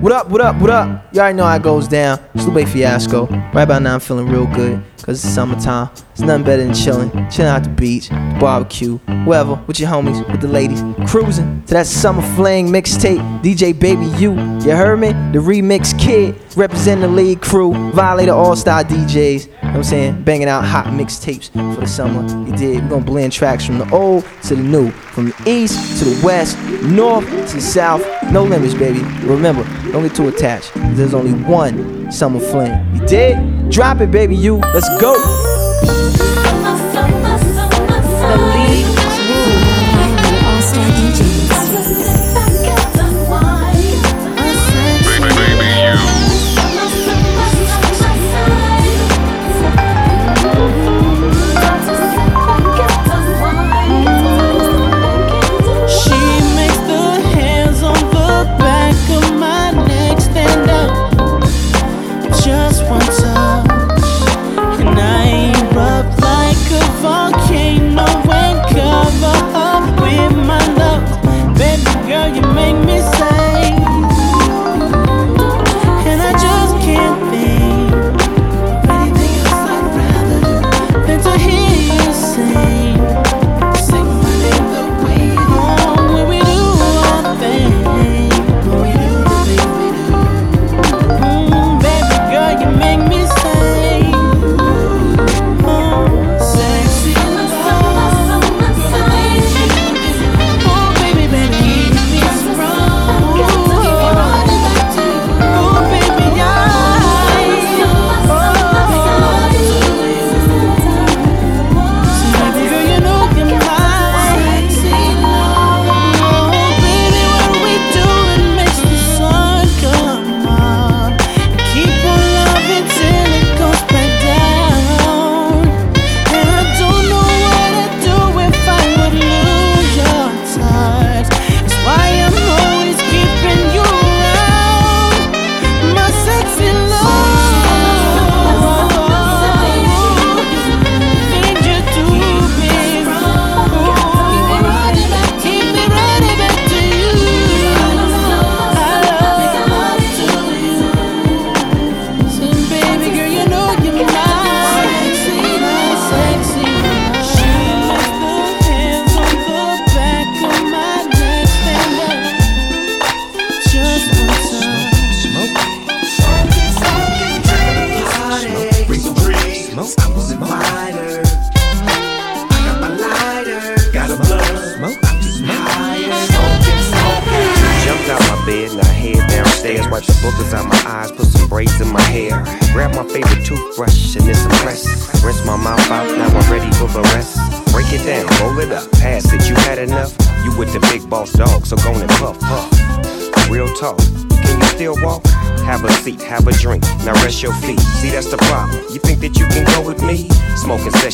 What up, what up, what up? You already know how it goes down. It's Lupe Fiasco. Right about now, I'm feeling real good because it's summertime. It's nothing better than chilling. Chilling out the beach, the barbecue, whatever, with your homies, with the ladies. Cruising to that summer fling mixtape. DJ Baby You, you heard me? The remix kid, representing the lead crew, violator all star DJs. You know what I'm saying? Banging out hot mixtapes for the summer. You did. We're gonna blend tracks from the old to the new, from the east to the west, north to the south. No limits, baby. Remember, don't get too attached. There's only one summer flame. You did? Drop it, baby. You. Let's go.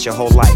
your whole life.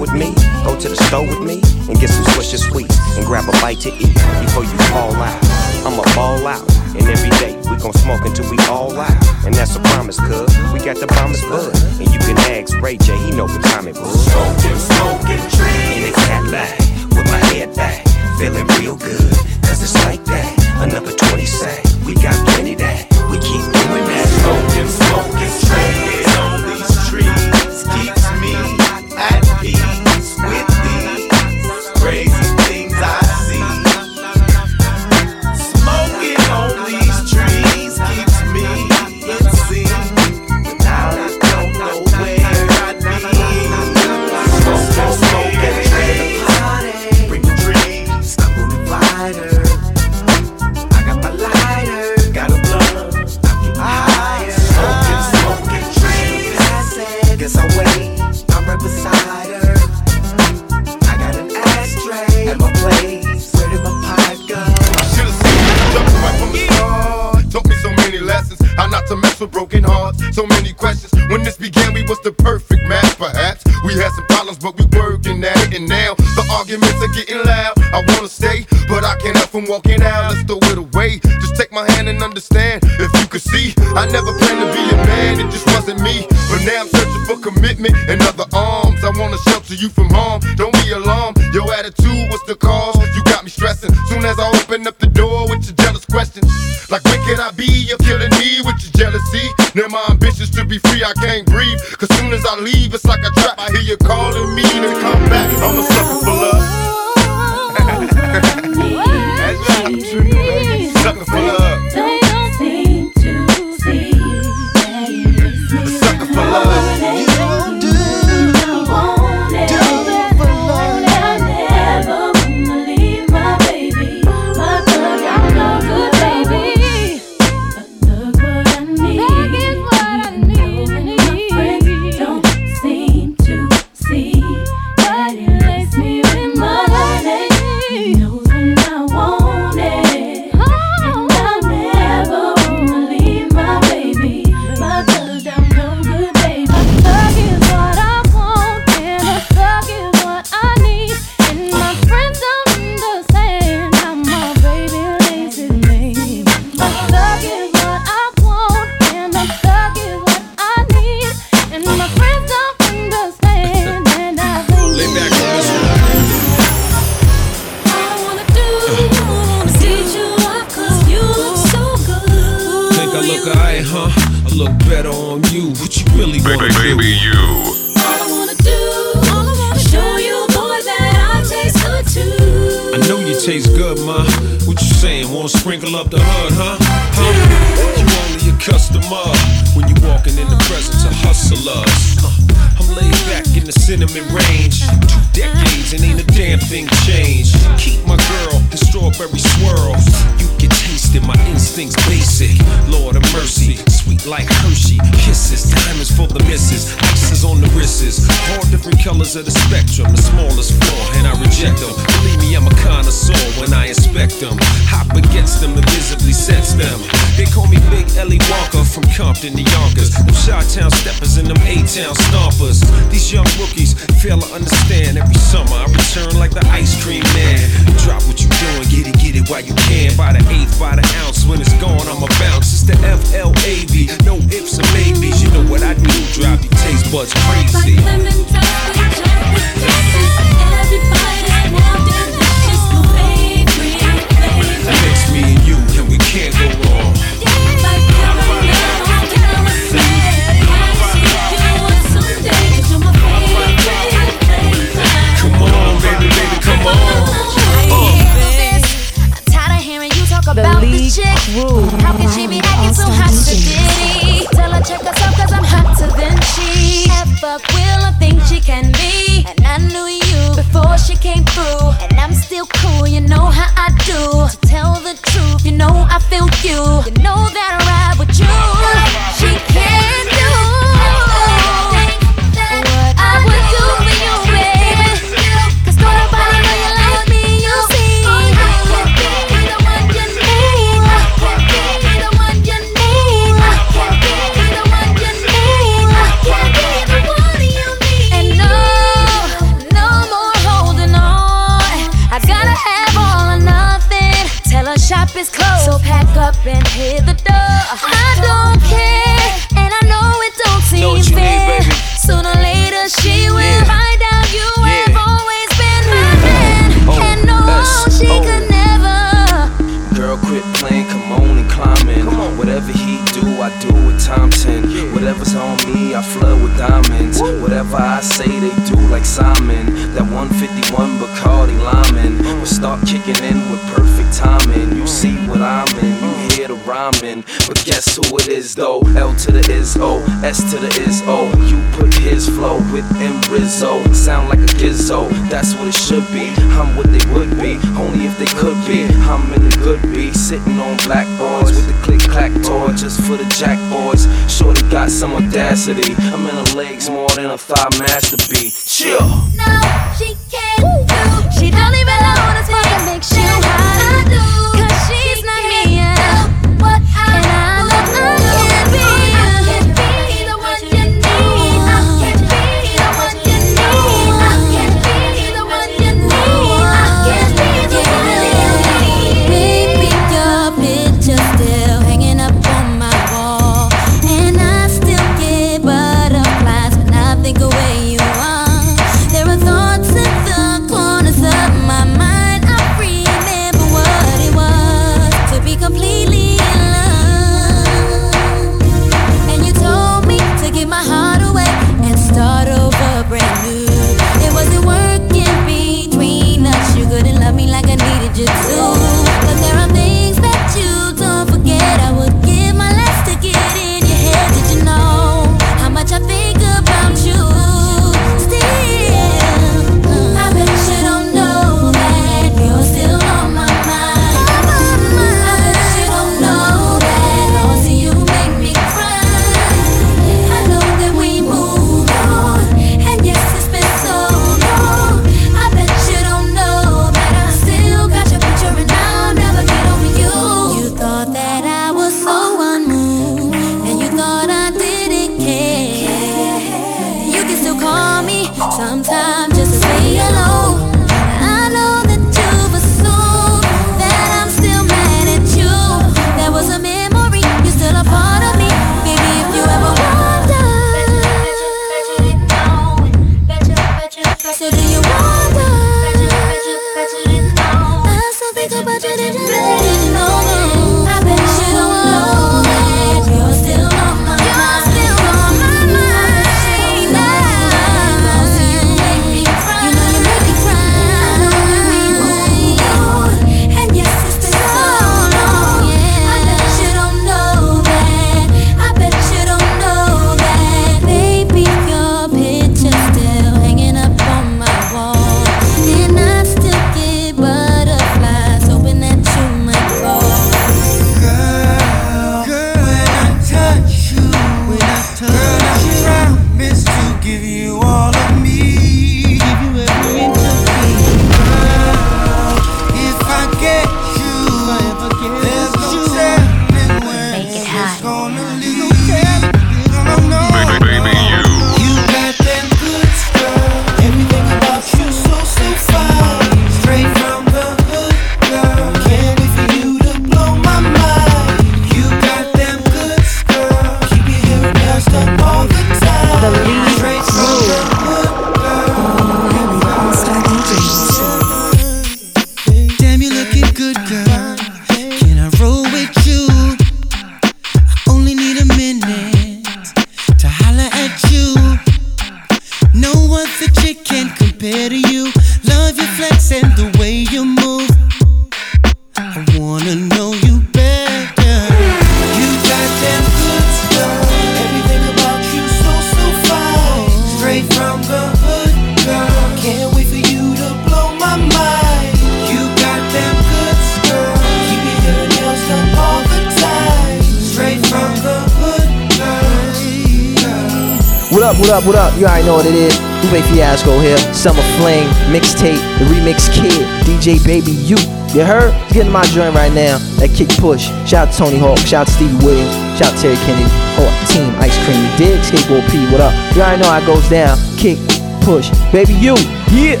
Already know what it is. Lupe Fiasco here. Summer Flame, mixtape, the remix kid, DJ Baby You. You heard? Get in my joint right now. That kick push. Shout out to Tony Hawk. Shout out to Stevie Williams. Shout out to Terry Kennedy. Oh, Team Ice Cream. You dig? Skateboard P. What up? You already know how it goes down. Kick, push. Baby You. Yeah.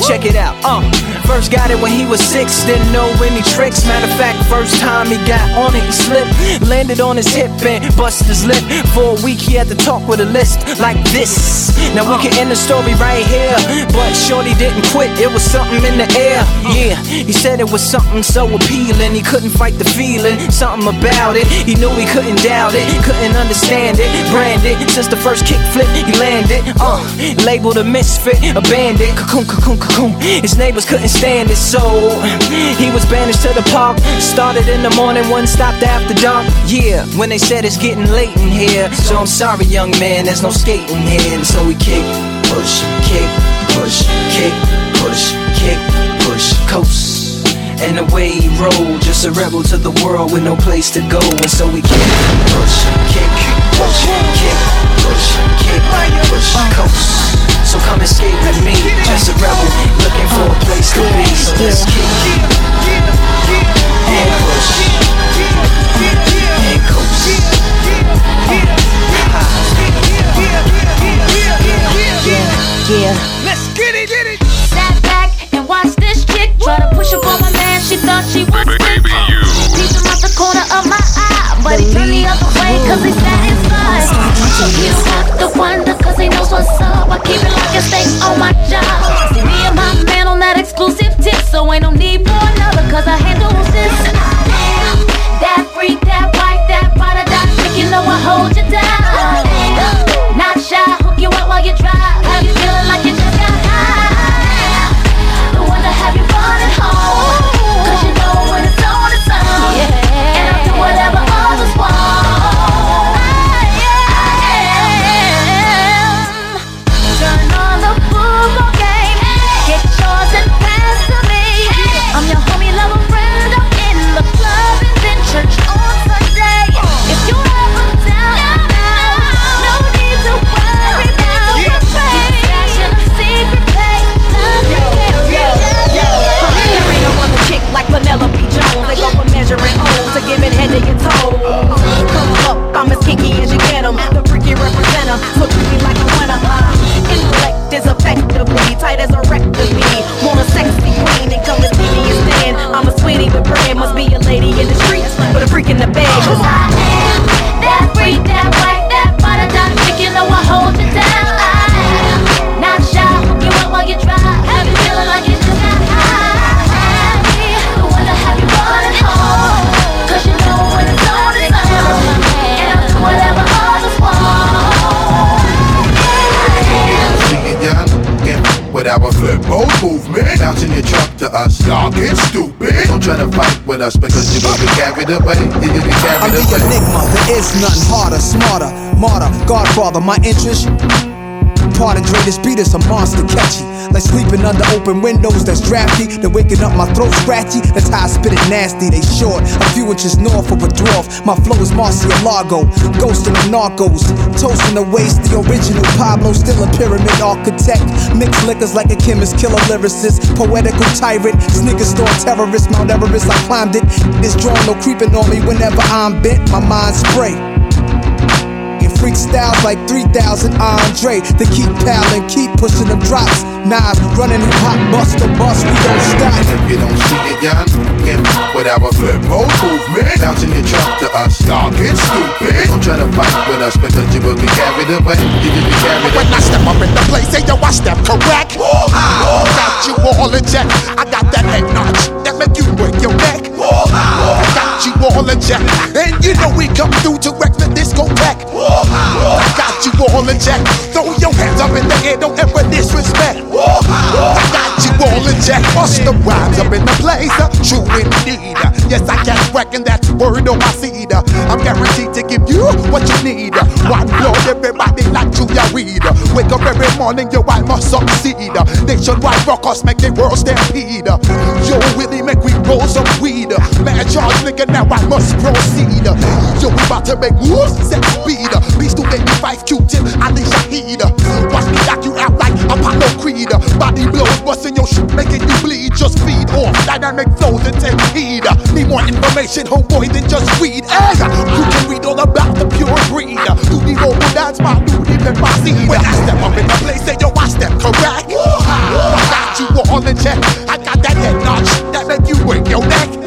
Check it out. Uh, first got it when he was six, didn't know any tricks. Matter of fact, first time he got on it, he slipped, landed on his hip and busted his lip. For a week, he had to talk with a list like this. Now we can end the story right here, but Shorty didn't quit. It was something in the air. Yeah, he said it was something so appealing. He couldn't fight the feeling, something about it. He knew he couldn't doubt it, couldn't understand it. Branded since the first kick flip, he landed. Uh, labeled a misfit, a bandit. Cocoon, cocoon, cocoon. His neighbors couldn't stand it, so he was banished to the park. Started in the morning, one stopped after dark. Yeah, when they said it's getting late in here. So I'm sorry, young man, there's no skating here. So we kick, push, kick, push, kick, push, kick, push, coast. And away he rolled, just a rebel to the world with no place to go. And so we kick, push, kick, push, kick, push, kick, push, coast. So come skate with me, just a rebel looking for a place to be. So let's kick and push Yeah. Let's get it, get it. Sat back and watched this chick try to push up on my man. She thought she was sick. Peeped him out the corner of my eye, but he turned the other way cause he's satisfied. You have to wonder cause he knows what's up. I keep it like a steak on my job. See me and my man on that exclusive tip, so ain't no need for be carried away. You I'm carried the enigma, there is nothing harder, smarter, martyr, godfather, my interest. Part of greatest beat is a monster catchy. Like sleeping under open windows that's drafty. Then waking up my throat scratchy. That's how I spit it nasty. They short, a few inches north of a dwarf. My flow is Murcielago, ghost of the narcos. Toasting the waste, the original Pablo, still a pyramid architect. Mixed liquors like a chemist, killer lyricist. Poetical tyrant, sneaker store terrorist. Mount Everest, I climbed it. It's drawn, no creeping on me whenever I'm bent. My mind spray. Get freak styles like 3000 Andre. They keep palin', keep pushing them drops. Knives running hip hop, bust the bus, we don't stop. And if you don't see it, y'all looking with our flip mode movement. Bouncing your truck to us, y'all get stupid. Don't try to fight with us because you will be carried away. You will be carried When I step up in the place, say yo, I step correct. I got you all in check. I got that head notch that make you break your neck. I got you all in check, and you know we come through to wreck the discotheque. I got you all in check. Throw your hands up in the air, don't ever disrespect. I got you all in check. Bust the rhymes up in the place, true indeed. Yes, I can reckon that word on my seed. I'm guaranteed to give you what you need. One blood, everybody like to ya weed. Wake up every morning, yo, I must succeed. Nationwide rockers make the world stampede. Yo, Willie, make we roll some weed mad charge, nigga, now I must proceed. Uh, yo, we about to make moves, set speed. Beast to baby five Q-tip, I leash a heater. Watch me knock you out like Apollo Creed. Uh, body blows, busting your shit, making you bleed. Just feed off dynamic flows and take heed. Uh, need more information, homeboy, than just weed. Hey, you can read all about the pure breed. You need more, that's my new even see When I step up in the place, say, yo, I step correct. I got you all in check. I got that head notch that make you break your neck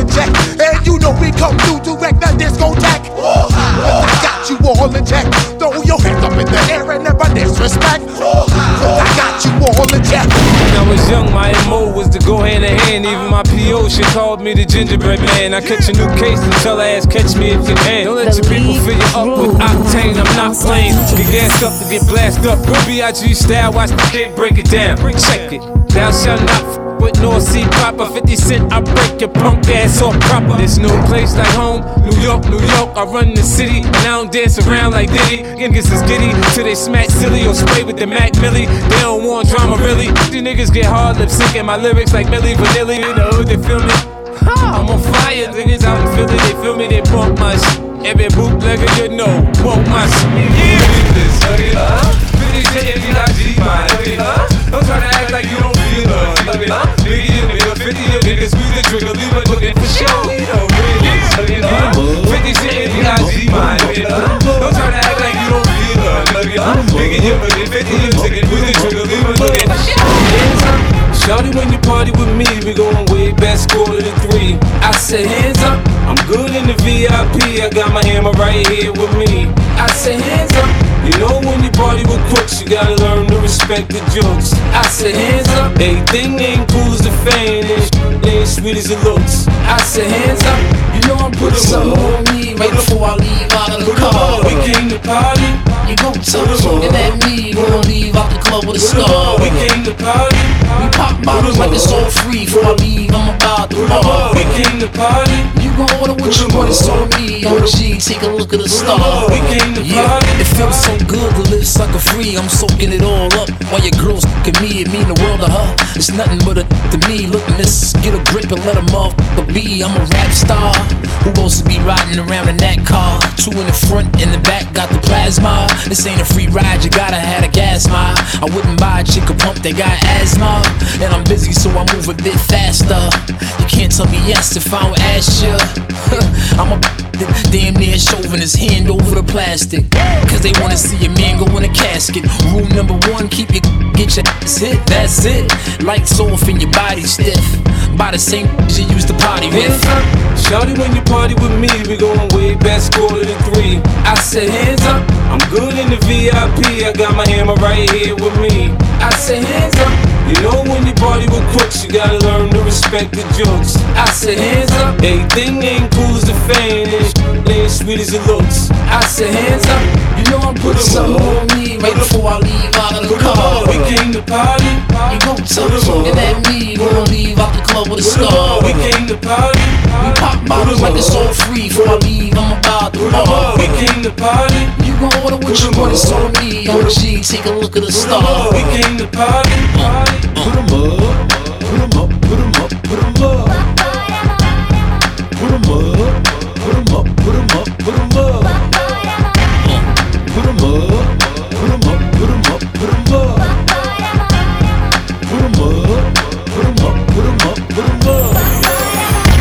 in check, and you know we come through direct the discotheque. I got you all in check. Throw your hands up in the air and never disrespect. I got you all in check. When I was young, my MO was to go hand in hand. Even my PO, she called me the gingerbread man. I catch a new case and tell her ass, catch me if you can. Don't let your people fill you up with octane. I'm not playing. Get gassed up to get blasted up. Real B.I.G. style, watch the shit break it down. Check it. Thou shalt not f- with North Sea proper. 50 cent, I break your punk ass off proper. There's no place like home. New York, New York, I run the city. And I don't dance around like Diddy. Niggas is giddy till they smack silly or spray with the Mac Millie. They don't want drama really. These niggas get hard lip syncing my lyrics like Milli Vanilli. In the hood, they feel me. I'm on fire, niggas out in Philly, they feel me, they bump my shit. Every bootlegger you know, want my shit. Yeah, this, look it up. Finish it, if you like G, man, look it up. Don't try to act like you don't feel us, it up. Biggie in the middle, 50 of niggas, squeeze the trigger, leave it looking for show. You know, really, it up. 50 shit, if you like G, man, look it up. Don't try to act like you don't us, look it up. Biggie in the middle, 50 of niggas, squeeze the trigger, leave it looking for show. Shawty, when you party with me, we going way back, quarter to three. I said, hands up, I'm good in the VIP. I got my hammer right here with me. I said, hands up. You know when you party with crooks, you gotta learn to respect the jokes. I said, hands up. Everything ain't cool as the fame, and ain't sweet as it looks. I said, hands up. You know I'm putting something on me right before I leave out of the car. We came to party. You gon' us looking at me. We gon' leave out the club with a star. We came to party. We pop bottles like it's all free. Before I leave, I'm bar. We came to party. You gon' order what you want, it's on me. OG, take a look at the star. We came to party. It feels so good to live sucker free. I'm soaking it all up. While your girls look at me, it mean the world to her. It's nothing but a to me. Look, miss, get a grip and let a motherfucker be. I'm a rap star. Who supposed to be riding around in that car? Two in the front, in the back, got the plasma. This ain't a free ride, you gotta have a gas mile. I wouldn't buy a chick a pump that got asthma. And I'm busy, so I move a bit faster. You can't tell me yes if I don't ask you. I'm a damn near shoving his hand over the plastic. Cause they wanna see a man go in a casket. Rule number one, keep your get your ass hit, that's it. Lights off and your body stiff. By the same you used to party with. Mm-hmm. Shawty, when you party with me, we going way back, quarter to three. I said, hands up, I'm good in the VIP. I got my hammer right here with me. I said, hands up. You know when you party with crooks, you gotta learn to respect the jokes. I said, hands up. Everything ain't cool as the fame, and ain't sweet as it looks. I said, hands up. You know I'm on me right before I leave out of the car. We came to party. You gon' tell us looking at me. We gon' leave out the club with a star. We came to party. We pop bottles like it's all free. Before I leave, I'm about to bar. We came to party. You gon' order what you want, it's on me. OG, take a look at the star. We came to party. Put 'em up, put 'em up, put 'em up, put 'em up.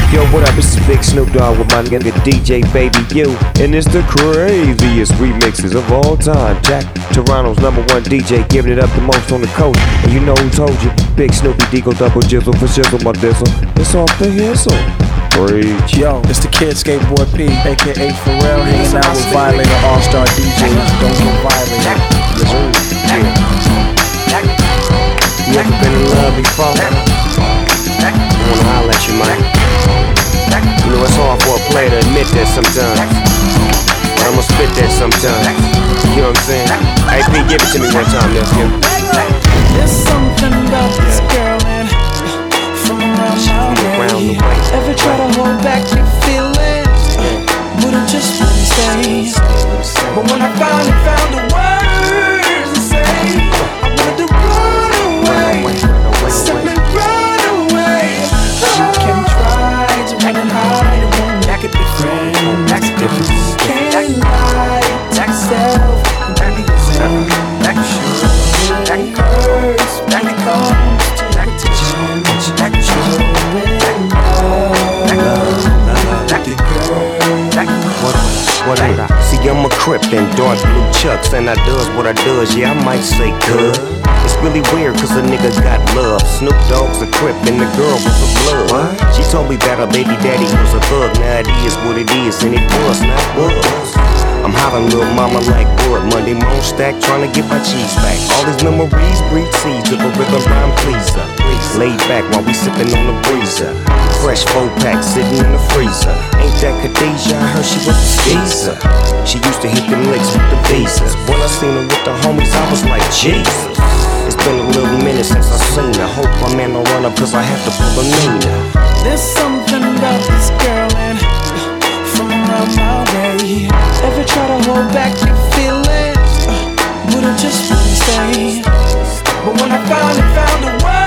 Yo, what up? It's Big Snoop Dogg with my nigga DJ Baby U, and it's the craziest remixes of all time. Jack, Toronto's number one DJ, giving it up the most on the coast. And you know who told you? Big Snoopy Deagle Double Jizzle for Shizzle my dizzle. It's off the hizzle. Preach. Yo, it's the kid skateboard P, aka Pharrell, hanging out with Violator All Star DJs. Don't get violated. Yes, sir. You ever been in love before? I wanna holler at you, man. You know it's hard for a player to admit that sometimes. But I'ma spit that sometimes. You know what I'm saying? Hey, P, give it to me one time, nephew. There's something about this girl and from around my way. Ever try to hold back your feelings? Wouldn't just wanna stay. But when I finally found the chucks and I does what I does, yeah, I might say good. It's really weird cause a nigga got love. Snoop Dogg's a crip and the girl was a blood. What? She told me that her baby daddy was a thug. Now it is what it is and it was not was. I'm hollering little mama like wood. Monday moon stack trying to get my cheese back. All these memories breed seeds of a rhythm rhyme pleaser. Laid back while we sipping on the breezer. Fresh four pack sitting in the freezer. That Khadijah? I heard she was a skeezer. She used to hit them licks with the visas. When I seen her with the homies, I was like, Jesus. It's been a little minute since I seen her. Hope my man don't run up cause I have to pull a Nina. There's something about this girl and from around my way. Ever try to hold back your feelings, I just wouldn't stay. But when I finally found the words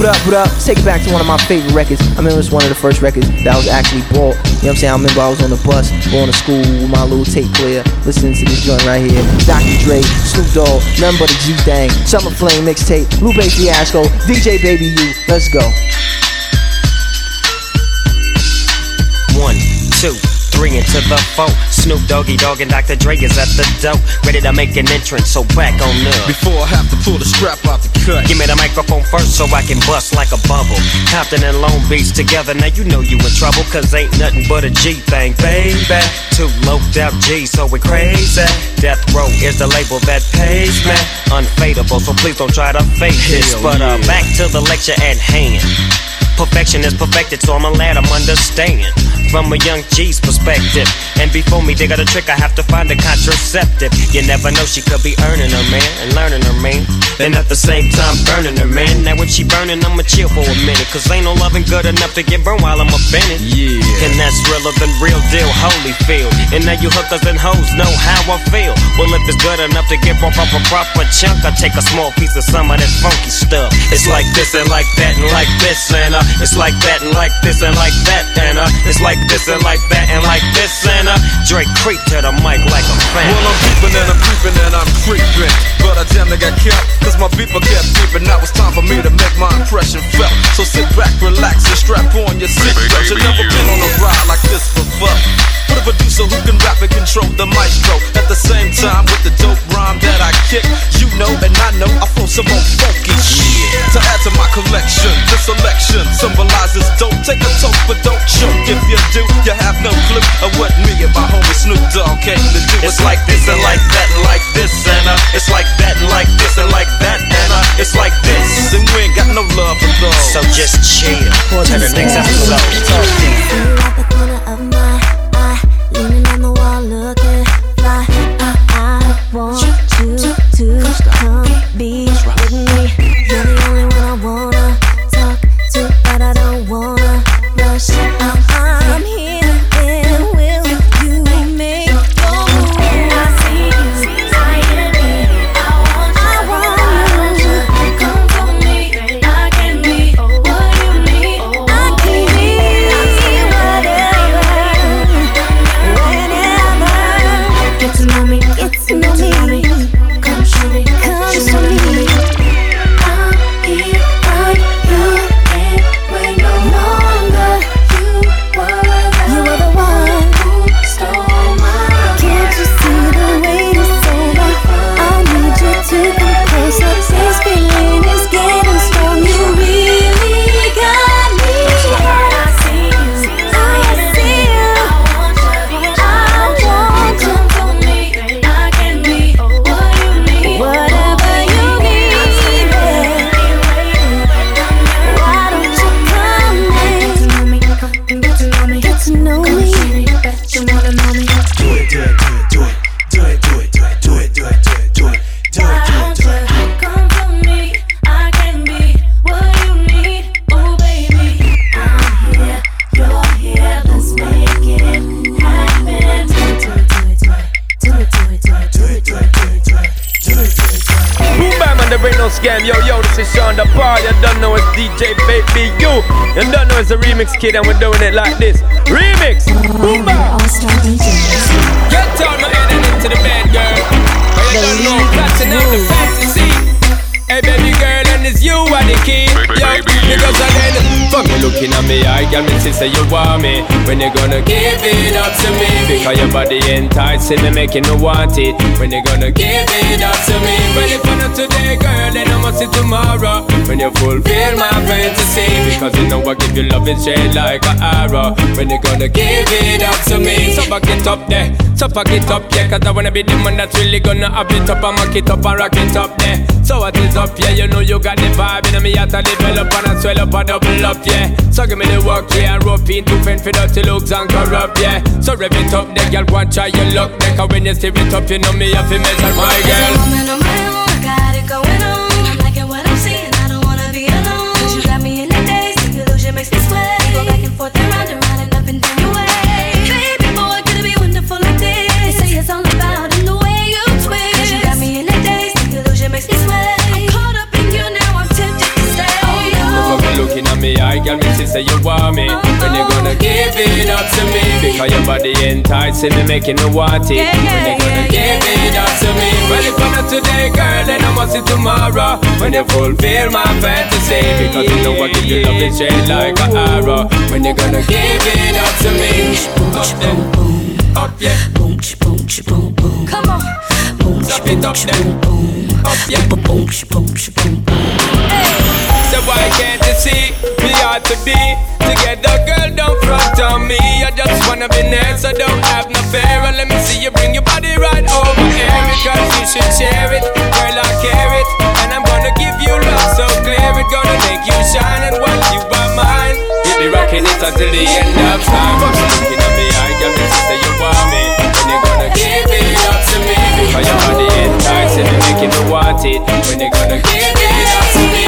What up, what up. Take it back to one of my favorite records. I remember it's one of the first records that was actually bought. You know what I'm saying? I remember I was on the bus going to school with my little tape player, listening to this joint right here. Dr. Dre, Snoop Dogg, nothing but a G thing. Summer Flame mixtape, Lupe Fiasco, DJ Baby U. Let's go. One, two, three to the four. Snoop Doggy Dogg and Dr. Dre is at the door, ready to make an entrance. So back on up. Before I have to pull the strap out the cut. Give me the microphone first so I can bust like a bubble. Compton and Long Beach together, now you know you in trouble. Cause ain't nothing but a G thing, baby. Two loped out G, so we crazy. Death Row is the label that pays me. Unfadable, so please don't try to fake this. But uh, yeah. back to the lecture at hand. Perfection is perfected, so I'm a lad, I'm understand. From a young G's perspective. And before me they got a trick, I have to find a contraceptive. You never know, she could be earning her man and learning her man. And at the same time, burning her man. Now, if she burning, I'ma chill for a minute. Cause ain't no loving good enough to get burned while I'm up it. Yeah. And that's realer than real deal, Holyfield. And now you hookers and hoes know how I feel. Well, if it's good enough to get off a proper chunk, I take a small piece of some of that funky stuff. It's like this and like that and like this and uh, it's like that and like this and like that and uh, it's like this and like that and like this and uh, Dre creep to the mic like a fan. Well, I'm creeping and I'm creeping and I'm creeping. But I damn near got killed, cause my beeper kept beeping. Now it's time for me to make my impression felt. So sit back, relax, and strap on your seatbelt. You've never been on a ride like this before. With a producer who can rap and control the maestro. At the same time, with the dope rhyme that I kick, you know and I know I flow some more funky shit. To add to my collection, this selection symbolizes dope. Take a toke, but don't choke. If you do, you have no clue of what me and my homie Snoop Dogg came to do. It's like this and like that and like this and uh, it's like that and like this and like that and uh, it's like this. And we ain't got no love for those. So just chill to the next episode. Remix kid, and we're doing it like this. Remix. At me, I to say you want me. When you gonna give it up to me? Because your body enticing me, making me want it. When you gonna give it up to me? Well, if not today, girl, then I must see tomorrow. When you fulfill my fantasy, because you know I give you love and shade like an arrow. When you gonna give it up to me? So back it up there, so back it up, yeah. Cause I wanna be the man that's really gonna have it up and mock it up and rock it up there. So what is up, yeah? You know you got the vibe, and me have to develop and I swell up and double up, yeah. So give me the work, yeah. Rope into fend for dirty looks and corrupt, yeah. So rev it up, there, girl. Go and try your luck, there. Cause when you stir it up, you know me have to measure my girl. Woman on my own, I got it going on. I'm what I'm seeing, I don't wanna be alone. 'Cause you got me in the daze, the illusion makes me. We go back and forth say you want me. When you gonna give it up to me? Because your body enticing me, making me want it. When you gonna give it up to me? Well, if not today, girl, then I must see tomorrow. When you fulfill my fantasy, because you know I give you love and shade like an arrow. When you gonna give it up to me? Up there, up yeah. Boom, boom, boom, boom. Come on. Boom, Stop it up there, up yeah. boom, boom, boom, boom. Why can't you see we ought to be together, girl? Don't front on me. I just wanna be next, so don't have no fear. And let me see you bring your body right over here because you should share it, girl. I care it, and I'm gonna give you love so clear. It's gonna make you shine, and once you are mine, you'll be rocking it until the end of time. Looking at me, I got me say you want me, and you're gonna give it up to me because your body me want it. When you're gonna give it up to me,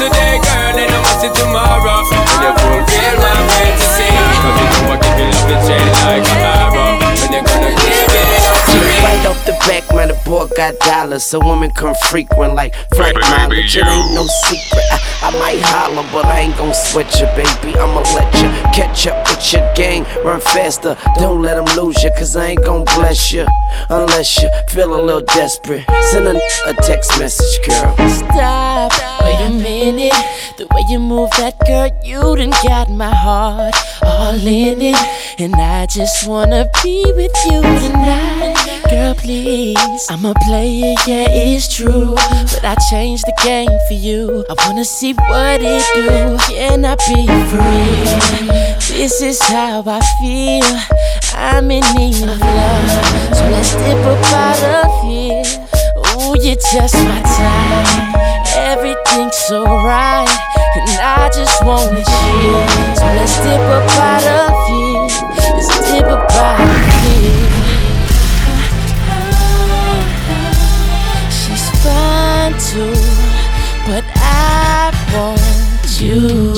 today, girl, then I must see tomorrow. When you fulfill my fantasy, because you know I you shade like a arrow. When gonna give it up to me. Right off the back, man, the boy got dollars. So women come frequent like flight mileage. It ain't no secret. I, I might holler, but I ain't gon' sweat you, baby. I'ma let you catch up with your gang. Run faster, don't let them lose you, cause I ain't gon' bless you. Unless you feel a little desperate. Send a, a text message, girl. Stop, wait a minute. The way you move that girl, you done got my heart all in it. And I just wanna be with you tonight. Girl, please. I'm a player, yeah, it's true. But I changed the game for you. I wanna see what it do. Can I be free? This is how I feel. I'm in need of love. So let's dip up out of here. Ooh, you're just my time. Everything's so right. And I just wanna chill. So let's dip up out of here. Let's dip up out of here. Too, but I want you.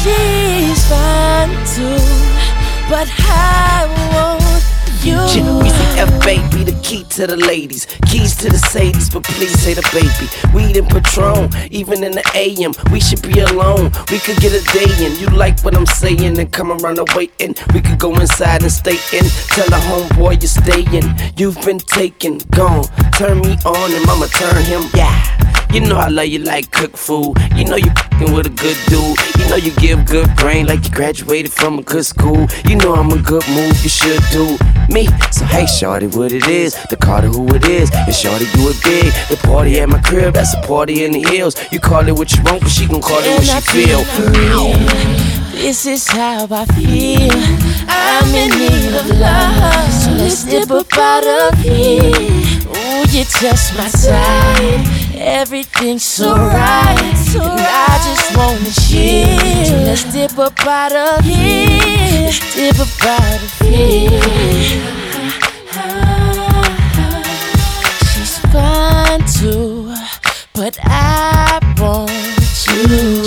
She's fine too, but I want you. Easy F baby, the key to the ladies, keys to the Sadies, but please say the baby. Weed and Patron, even in the AM, we should be alone. We could get a day in. You like what I'm saying, and come around and waiting. We could go inside and stay in. Tell the homeboy you're staying. You've been taken, gone. Turn me on, and mama turn him. Yeah. You know I love you like cook food. You know you fing with a good dude. You know you give good brain like you graduated from a good school. You know I'm a good move, you should do me. So hey, shorty, what it is? The Carter who it is. And shorty do it big. The party at my crib, that's a party in the hills. You call it what you want, but she gon' call it what she feel. This is how I feel. I'm in need of love. So let's dip up out of here. Ooh, you're just my type. Everything's so right. And I just wanna chill. So let's dip up out of here. Let's dip up out of here. She's fine too, but I want you.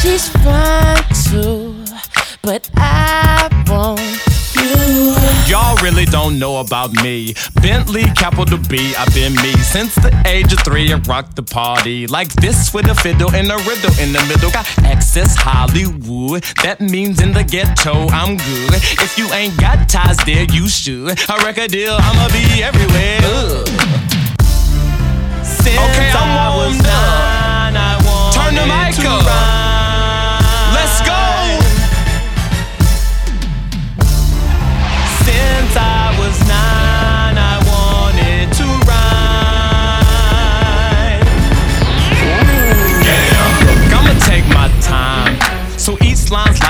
She's fine too, but I Y'all really don't know about me. Bentley, capital B, I've been me since the age of three and rocked the party. Like this with a fiddle and a riddle in the middle. Got access Hollywood, that means in the ghetto I'm good. If you ain't got ties there, you should. I wreck A deal, I'ma be everywhere. Ugh. Since okay, I'm I was Turn the mic up.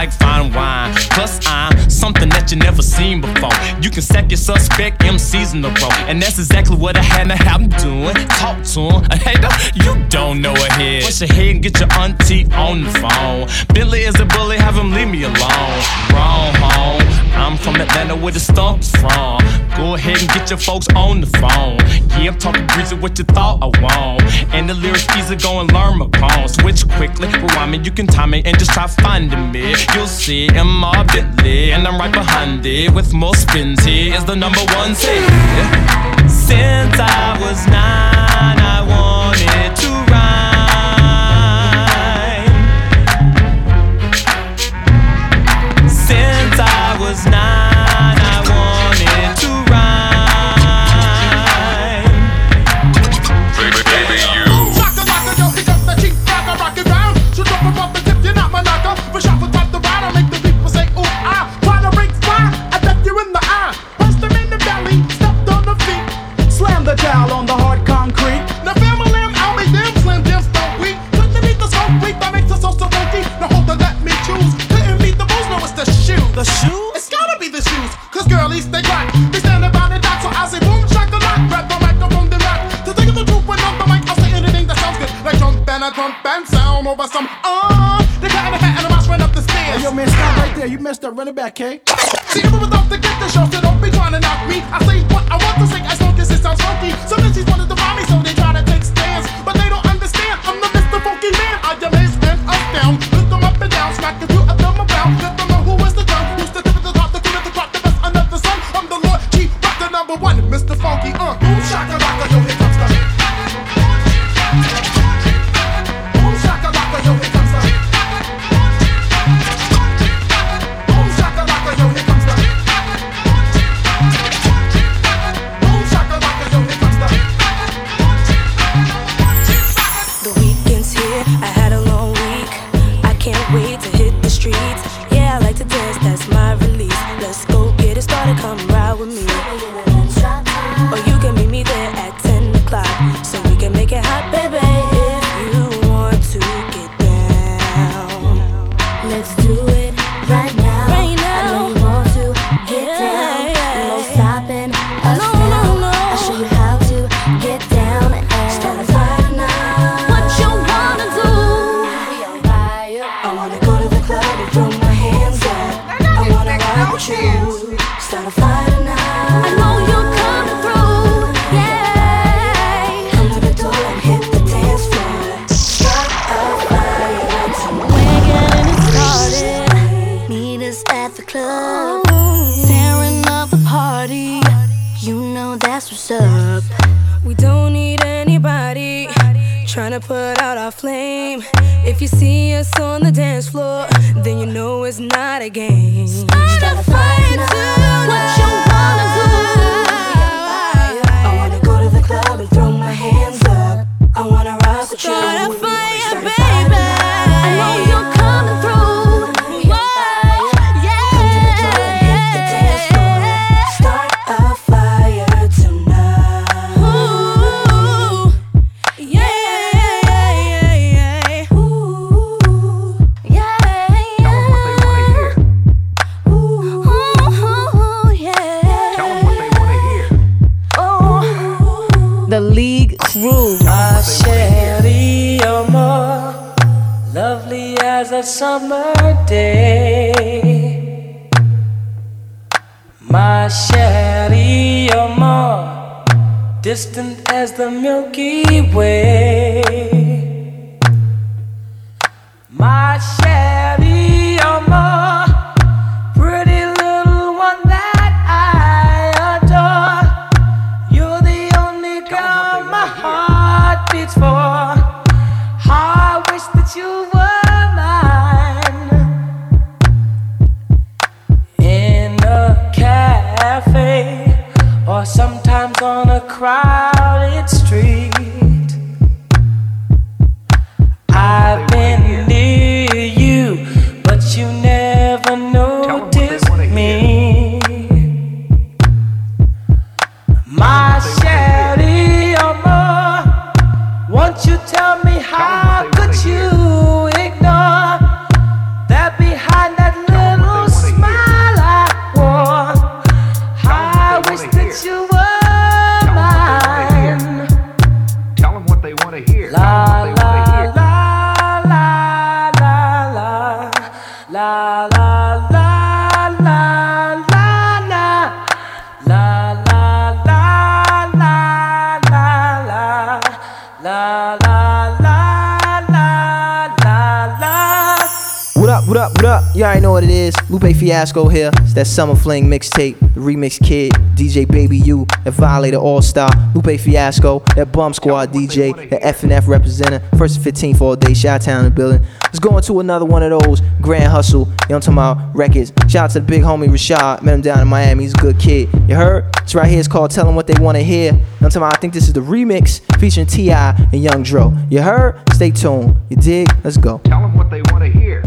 like fine wine. Plus, I'm something that that you never seen before. You can sack your suspect MCs in the row. And that's exactly what I had to have them doing. Talk to him. A hater, you don't know a head. Push your head and get your auntie on the phone. Billy is a bully, have him leave me alone. Wrong home. I'm from Atlanta where the stumps from. Go ahead and get your folks on the phone. Yeah, I'm talking breezy what you thought I want. And the lyrics easy, go and learn my poem. Switch quickly, rewind me, you can time me, and just try finding me. You'll see, I'm Bentley, and I'm right behind. Andy with more spins. Here is the number one thing. Since I was nine, I wanted. decade. Lupe Fiasco here. It's that Summer Fling mixtape, the remix kid, DJ Baby U, that Violator All Star, Lupe Fiasco, that Bum Squad DJ, that F&F representative, first and 15th all day, Shot Town the building. Let's go into another one of those Grand Hustle, you know I'm talking about, records. Shout out to the big homie Rashad, met him down in Miami, he's a good kid. You heard? It's right here, it's called Tell 'em What They Wanna Hear. You know I'm talking about? I think this is the remix featuring T.I. and Young Dro. You heard? Stay tuned. You dig? Let's go.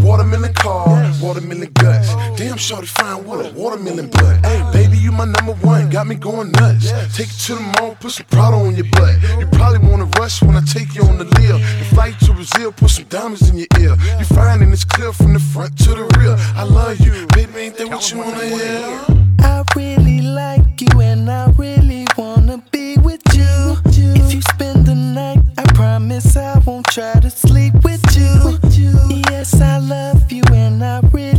Watermelon car, watermelon guts. Damn, shorty fine with a watermelon butt. Hey, baby, you my number one, got me going nuts. Take you to the mall, put some Prada on your butt. You probably wanna rush when I take you on the lip. You fly to Brazil, put some diamonds in your ear. You find and it's clear from the front to the rear. I love you, baby, ain't that what you wanna hear? I really like you and I really wanna be with you. If you spend the night, I promise I won't try to sleep with you. Yes, I love you and I really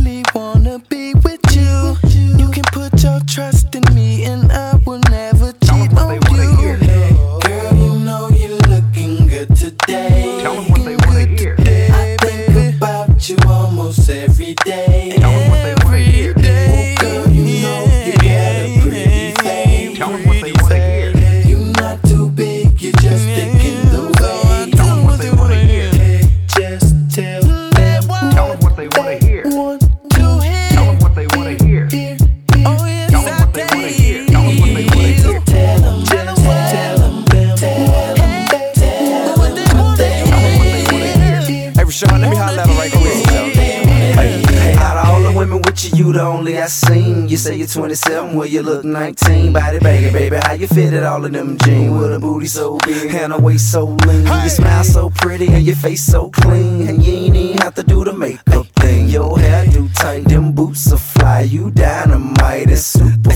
I seen. You say you're 27, well you look 19. Body banging, baby, how you fit it all in them jeans? With a booty so big and a waist so lean. You smile so pretty and your face so clean, and you ain't even have to do the makeup thing. Your hair do tight, them boots are fly. You dynamite, it's super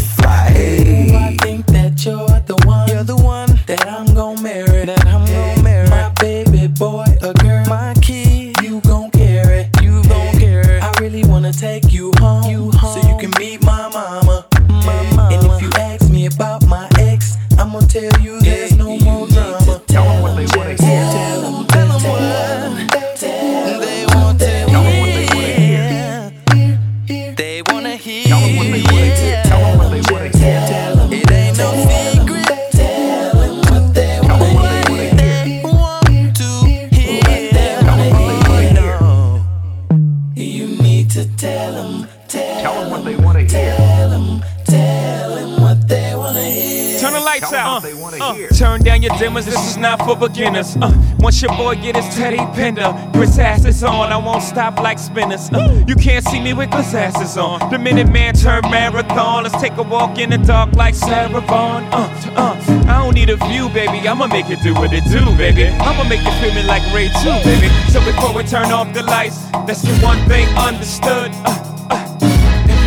lights out. Uh, uh, turn down your dimmers. This is not for beginners. Uh, once your boy get his Teddy Pender, Chris ass is on. I won't stop like spinners. Uh, you can't see me with Chris asses on. The minute man turn marathon. Let's take a walk in the dark like Sarah Vaughan. Uh, uh, I don't need a view, baby. I'ma make it do what it do, baby. I'ma make it feel me like Ray 2, baby. So before we turn off the lights, that's the one thing understood. Uh,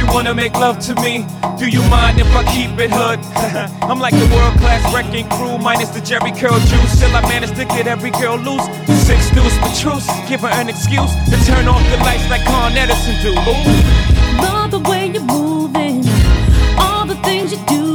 you wanna make love to me, do you mind if I keep it hood? I'm like the world class wrecking crew, minus the Jheri Curl juice. Still, I manage to get every girl loose. Six dudes for truce, give her an excuse to turn off the lights like Con Edison do. Ooh. Love the way you're moving, all the things you're doing,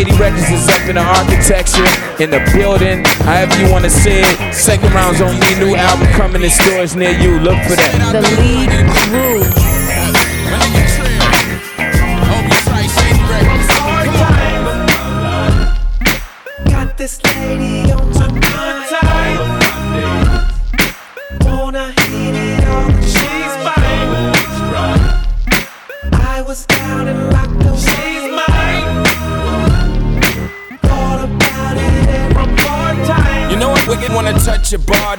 Shady Records is up in the architecture, in the building, however you wanna say it. Second round's on me, new album coming in stores near you. Look for that. The lead grew.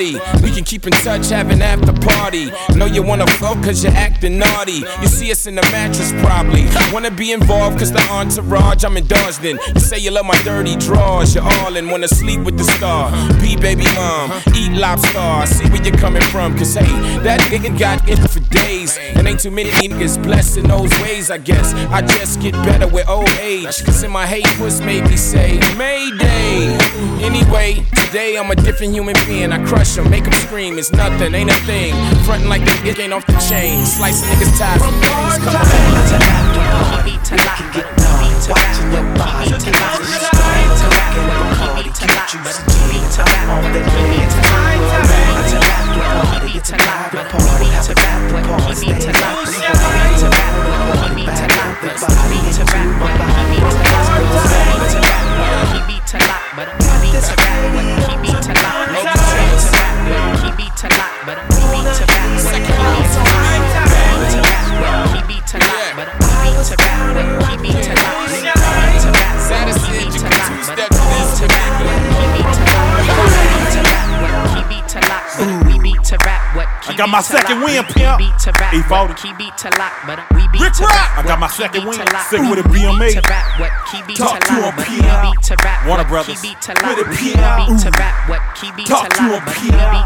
We can keep in touch, having after party. Know you wanna fuck cause you're acting naughty. You see us in the mattress probably. Wanna be involved cause the entourage, I'm indulged in. You say you love my dirty drawers, you're all in. Wanna sleep with the star. Be baby mom, eat lobster. See where you're coming from cause hey, that nigga got it for days. And ain't too many niggas blessed in those ways, I guess. I just get better with old age. Cause in my hate puss made me say, Mayday. Anyway, today I'm a different human being. I crush them, make them scream. It's nothing, ain't a thing. Frontin' like the it ain't off the chain. Slicing niggas' ties from things. Come on. Watching your body, stride, talking at the party, keep you steamy, time on the head, time to rap the party, to rap the party, to rap the party, stay to the got my second win, pimp. E40. Rick Rock. I got my second win. Sick with a BME. Talk to him, pimp. Warner Brothers. With a pimp. Talk to him, pimp. A.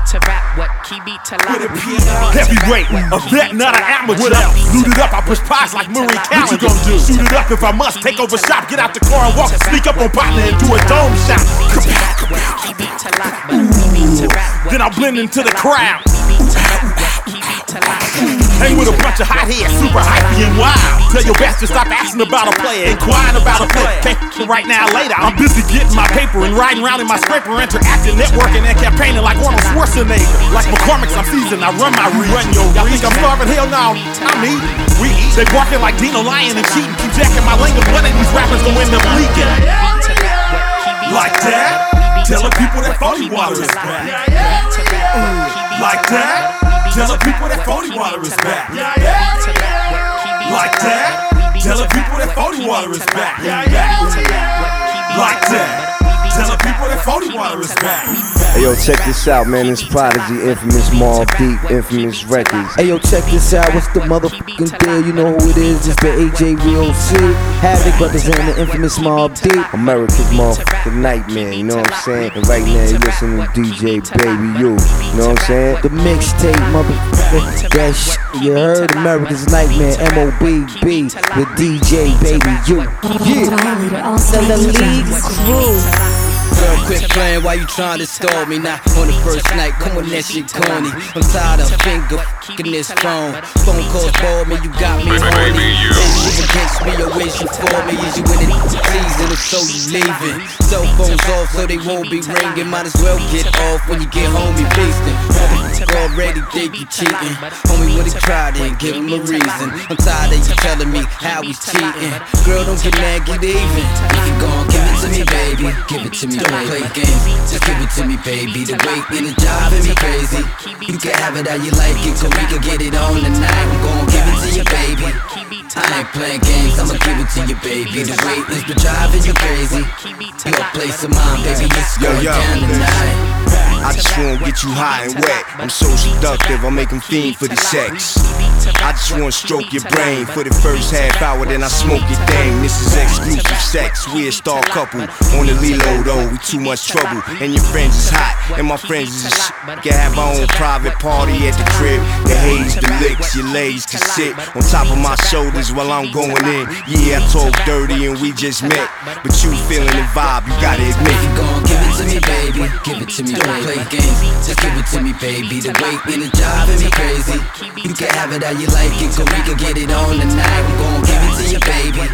Heavyweight. A vet, not an amateur. Loot it up. I push pies like Marie Callender. What you gonna do? Shoot it up if I must. Take over shop. Get out the car and walk. Sneak up on partner and do a dome shot. Then I'll blend into the crowd. Hang with a bunch of hot heads, super hypey and wild. Tell your best to stop asking about a player, inquiring about a player. Thinking right now, later. I'm busy getting my paper and riding around in my scraper, interacting, networking, and campaigning like Arnold Schwarzenegger. Like McCormick's, I'm seasoned. I run my region. Run your Y'all think I'm starving? Hell no. I'm eating. We eat. They barking like Dino lying and cheating. Keep jacking my lingo. One of these rappers gonna end up leaking. Like that. Tell the people that phony water is back. Like that. Tell the people that phony water is back. Like that. Tell the people that phony water is back. yeah Like that. Tell the people that phony water is back. Hey yo, check this out, man. It's Prodigy, infamous Mobb Deep, infamous records. Hey yo, check this out. What's the motherfucking deal? You know who it is. It's the AJ Real C. Havoc representing the infamous Mobb Deep. America's motherfucking nightmare, you know what I'm saying? And right now you listening to DJ Baby U, you know what I'm saying? The mixtape, motherfucker. That shit you heard. America's Nightmare, M.O.B.B. with DJ Baby U. Yeah. So the lead grew. Girl, quit playing while you trying to stall me. Now, on the first night, come on, that shit corny. I'm tired of finger fucking this phone. Phone calls bore me, you got me horny. Is you against me or is you for me? Is you in it to season or so you leaving? Cell phones off so they won't be ringing. Might as well get off when you get home, you. Motherfucker already think you cheating. Homie, when he tried it, give him a reason. I'm tired of you telling me how he's cheating. Girl, don't get mad, get even. If you gon' give it to me, baby, give it to me. Don't play games, just give it to me, baby. The weight and the driving me crazy. You can have it how you like it, cause we can get it on tonight. I'm gon' give it to you, baby. I ain't playing games, I'ma give it to you, baby. The weight is the driving you crazy. Your place of mine, baby, it's Yo, going yo. down tonight. I just wanna get you high and wet. I'm so seductive, I make them fiend for the sex. I just wanna stroke your brain for the first half hour, then I smoke your thing. This is exclusive sex, we a star couple. On the Lilo though, we too much trouble. And your friends is hot, and my friends is a shit. Can have our own private party at the crib. The haze, the licks, your legs can sit. On top of my shoulders while I'm going in. Yeah, I talk dirty and we just met. But you feeling the vibe, you gotta admit. Gon' give it to me, baby. Give it to me, don't play games. Just give it to me, baby. The weight and the driving me crazy. You can have it how you like it, cause we can get it on tonight. We gon' give it to you, baby.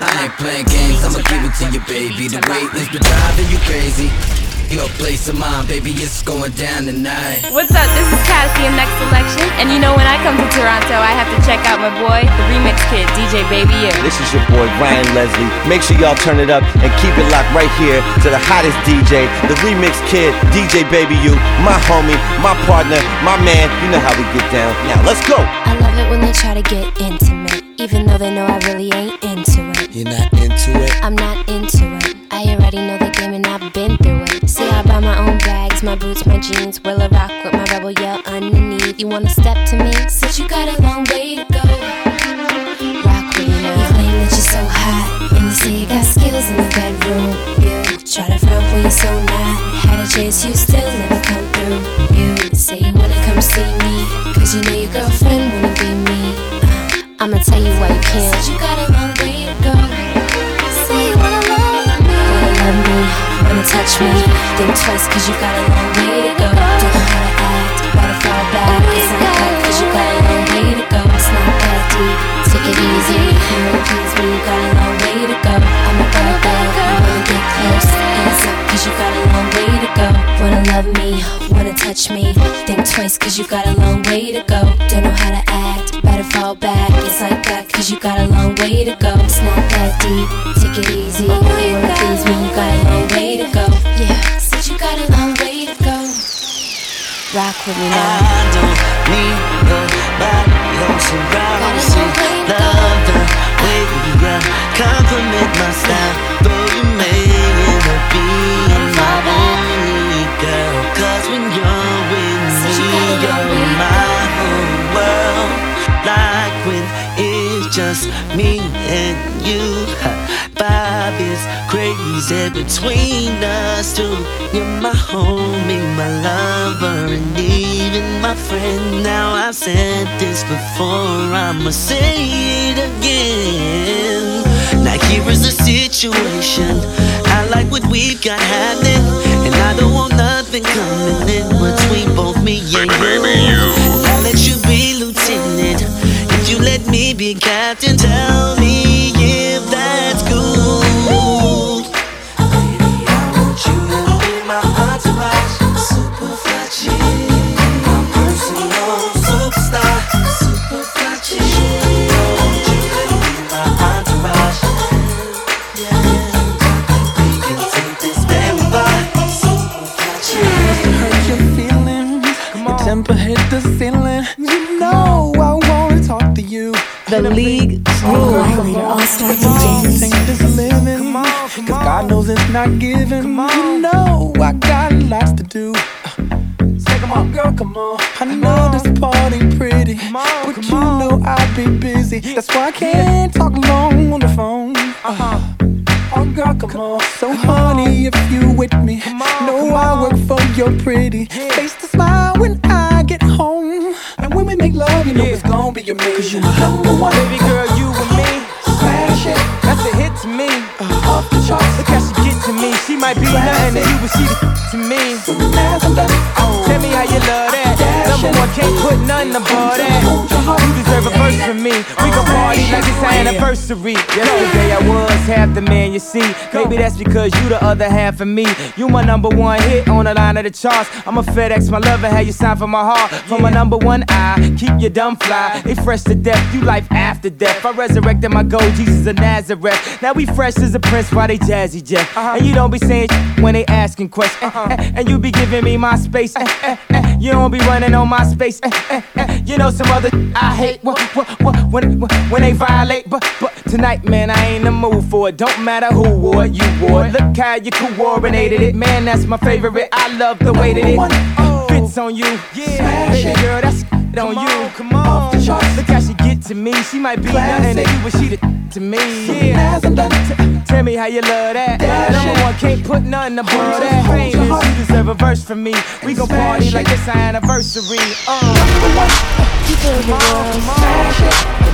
I ain't playing games, I'ma give it to you, baby. The weight is the driving you crazy. Your place of mine, baby, it's going down tonight. What's up? This is Cassie of Next Selection, and you know when I come to Toronto, I have to check out my boy, the remix kid, DJ Baby U. This is your boy Ryan Leslie. Make sure y'all turn it up and keep it locked right here to the hottest DJ, the remix kid, DJ Baby U, my homie, my partner, my man. You know how we get down. Now let's go. I love it when they try to get intimate, even though they know I really ain't into it. You're not into it. I'm not into it. I already know the game and I've been through it. My own bags, my boots, my jeans. Will I rock with my rebel yell underneath? You wanna step to me? Since you got a long way to go. Rock with me now. You claim that you're so hot, and you say you got skills in the bedroom. You try to front when you're so not. Had a chance, you still never come through. You say you wanna come see me, cause you know your girlfriend wanna be me. Uh, I'ma tell you why you can't. Since you got a long wanna touch me. Think twice cause you got a long way to go. Don't know how to act, better fall back. It's not that cause you got a long way to go. It's not that deep, take it easy. You know please me, you got a long way to go. I'm a bad girl, I wanna get close. Hands up cause you got a long way to go. Wanna love me, wanna touch me. Think twice cause you got a long Rock with me between us two. You're my homie, my lover, and even my friend. Now I've said this before, I'ma say it again. Now here is the situation. I like what we've got happening, and I don't want nothing coming in between both me and you. I'll let you be lieutenant if you let me be captain. Tell me can't talk long on the phone. Uh-huh. Oh, girl, come on. So, honey, if you with me, know I work for your pretty face to smile when I get home. And when we make love, you know it's gonna be your me. Cause you number one. Baby girl, you and me. Smash it. That's a hit to me. Off the charts. Look how she get to me. She might be nothing to you, but she the to me. Oh, tell me how you love that. Number one, can't put nothing above that. You deserve a verse from me. We gon' like it's our anniversary. Yesterday I was half the man you see. Maybe that's because you the other half of me. You my number one hit on the line of the charts. I'm a FedEx, my love, and how you sign for my heart. From my number one eye, keep your dumb fly. They fresh to death, you life after death. I resurrected my gold, Jesus of Nazareth. Now we fresh as a prince while they jazzy Jeff. And you don't be saying when they asking questions. Eh, eh, and you be giving me my space. Eh, you don't be running on my space. You know some other I hate what, when, when they violate. But, but tonight, man, I ain't in the mood for it. Don't matter who wore it, you wore it. Look how you coordinated it. Man, that's my favorite. I love the way that it fits on you. Yeah, baby girl, that's on you. Come on, look how she get to me. She might be nothing to you, but she the to me. Yeah. T- Tell me how you love that. Number one, can't put nothing above that. Famous, you deserve a verse from me. We gon' party like it's our anniversary. Uh. Come on, come on.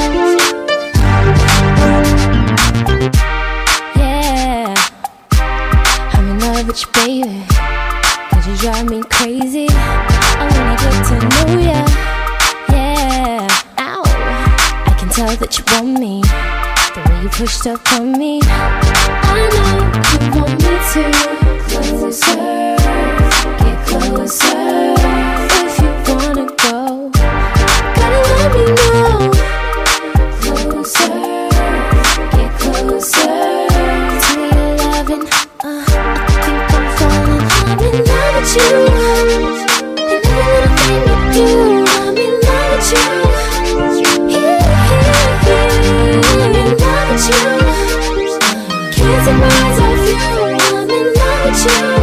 with you, baby. Cause you drive me crazy. I wanna get to know ya. Yeah, ow. I can tell that you want me. The way you pushed up on me. I know you want me to. Closer, get closer. You I'm in love with you. I'm in love with you. Can't you. I'm in love with you.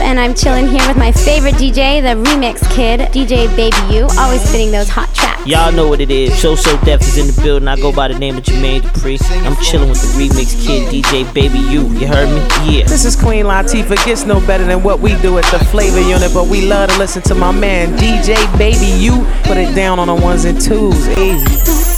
And I'm chilling here with my favorite DJ, the Remix Kid, DJ Baby U, always spinning those hot tracks. Y'all know what it is. So So Def is in the building. I go by the name of Jermaine Dupri. I'm chilling with the remix kid, DJ Baby U. You heard me? Yeah. This is Queen Latifah. Gets no better than what we do at the Flavor Unit, but we love to listen to my man DJ Baby U. Put it down on the ones and twos. Easy.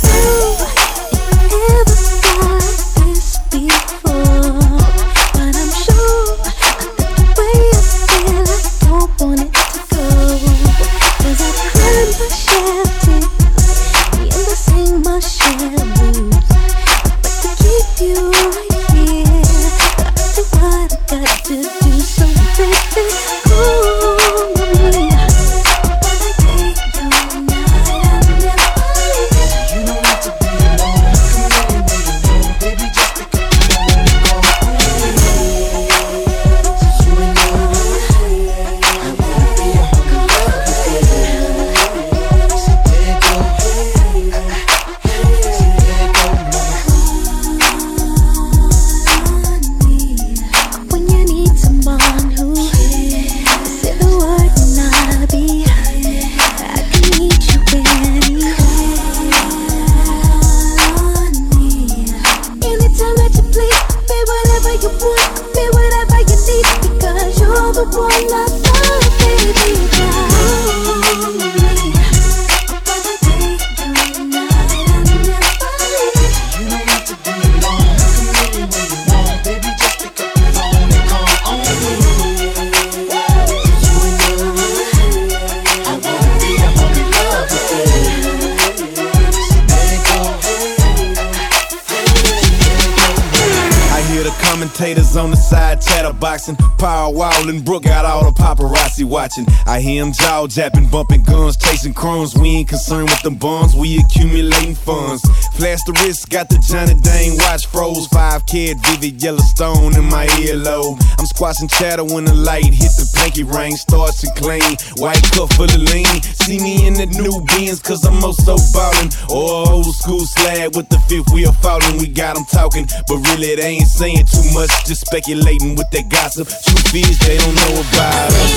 power chatterboxing, power walling. Brooke got all the paparazzi watching. I hear him jaw japping, bumping guns, chasing crumbs. We ain't concerned with them buns, we accumulating funds. Flash the wrist, got the Johnny Dang watch froze. Five kid vivid Yellowstone in my earlobe. I'm squashing chatter when the light hit the pinky ring. Starts to clean, white cup full of lean. See me in the new beans, cause I'm oh also ballin'. Or old school slab with the fifth wheel falling. We got them talking, but really they ain't saying too much. Just speculating with that gossip. Truth is, they don't know about us.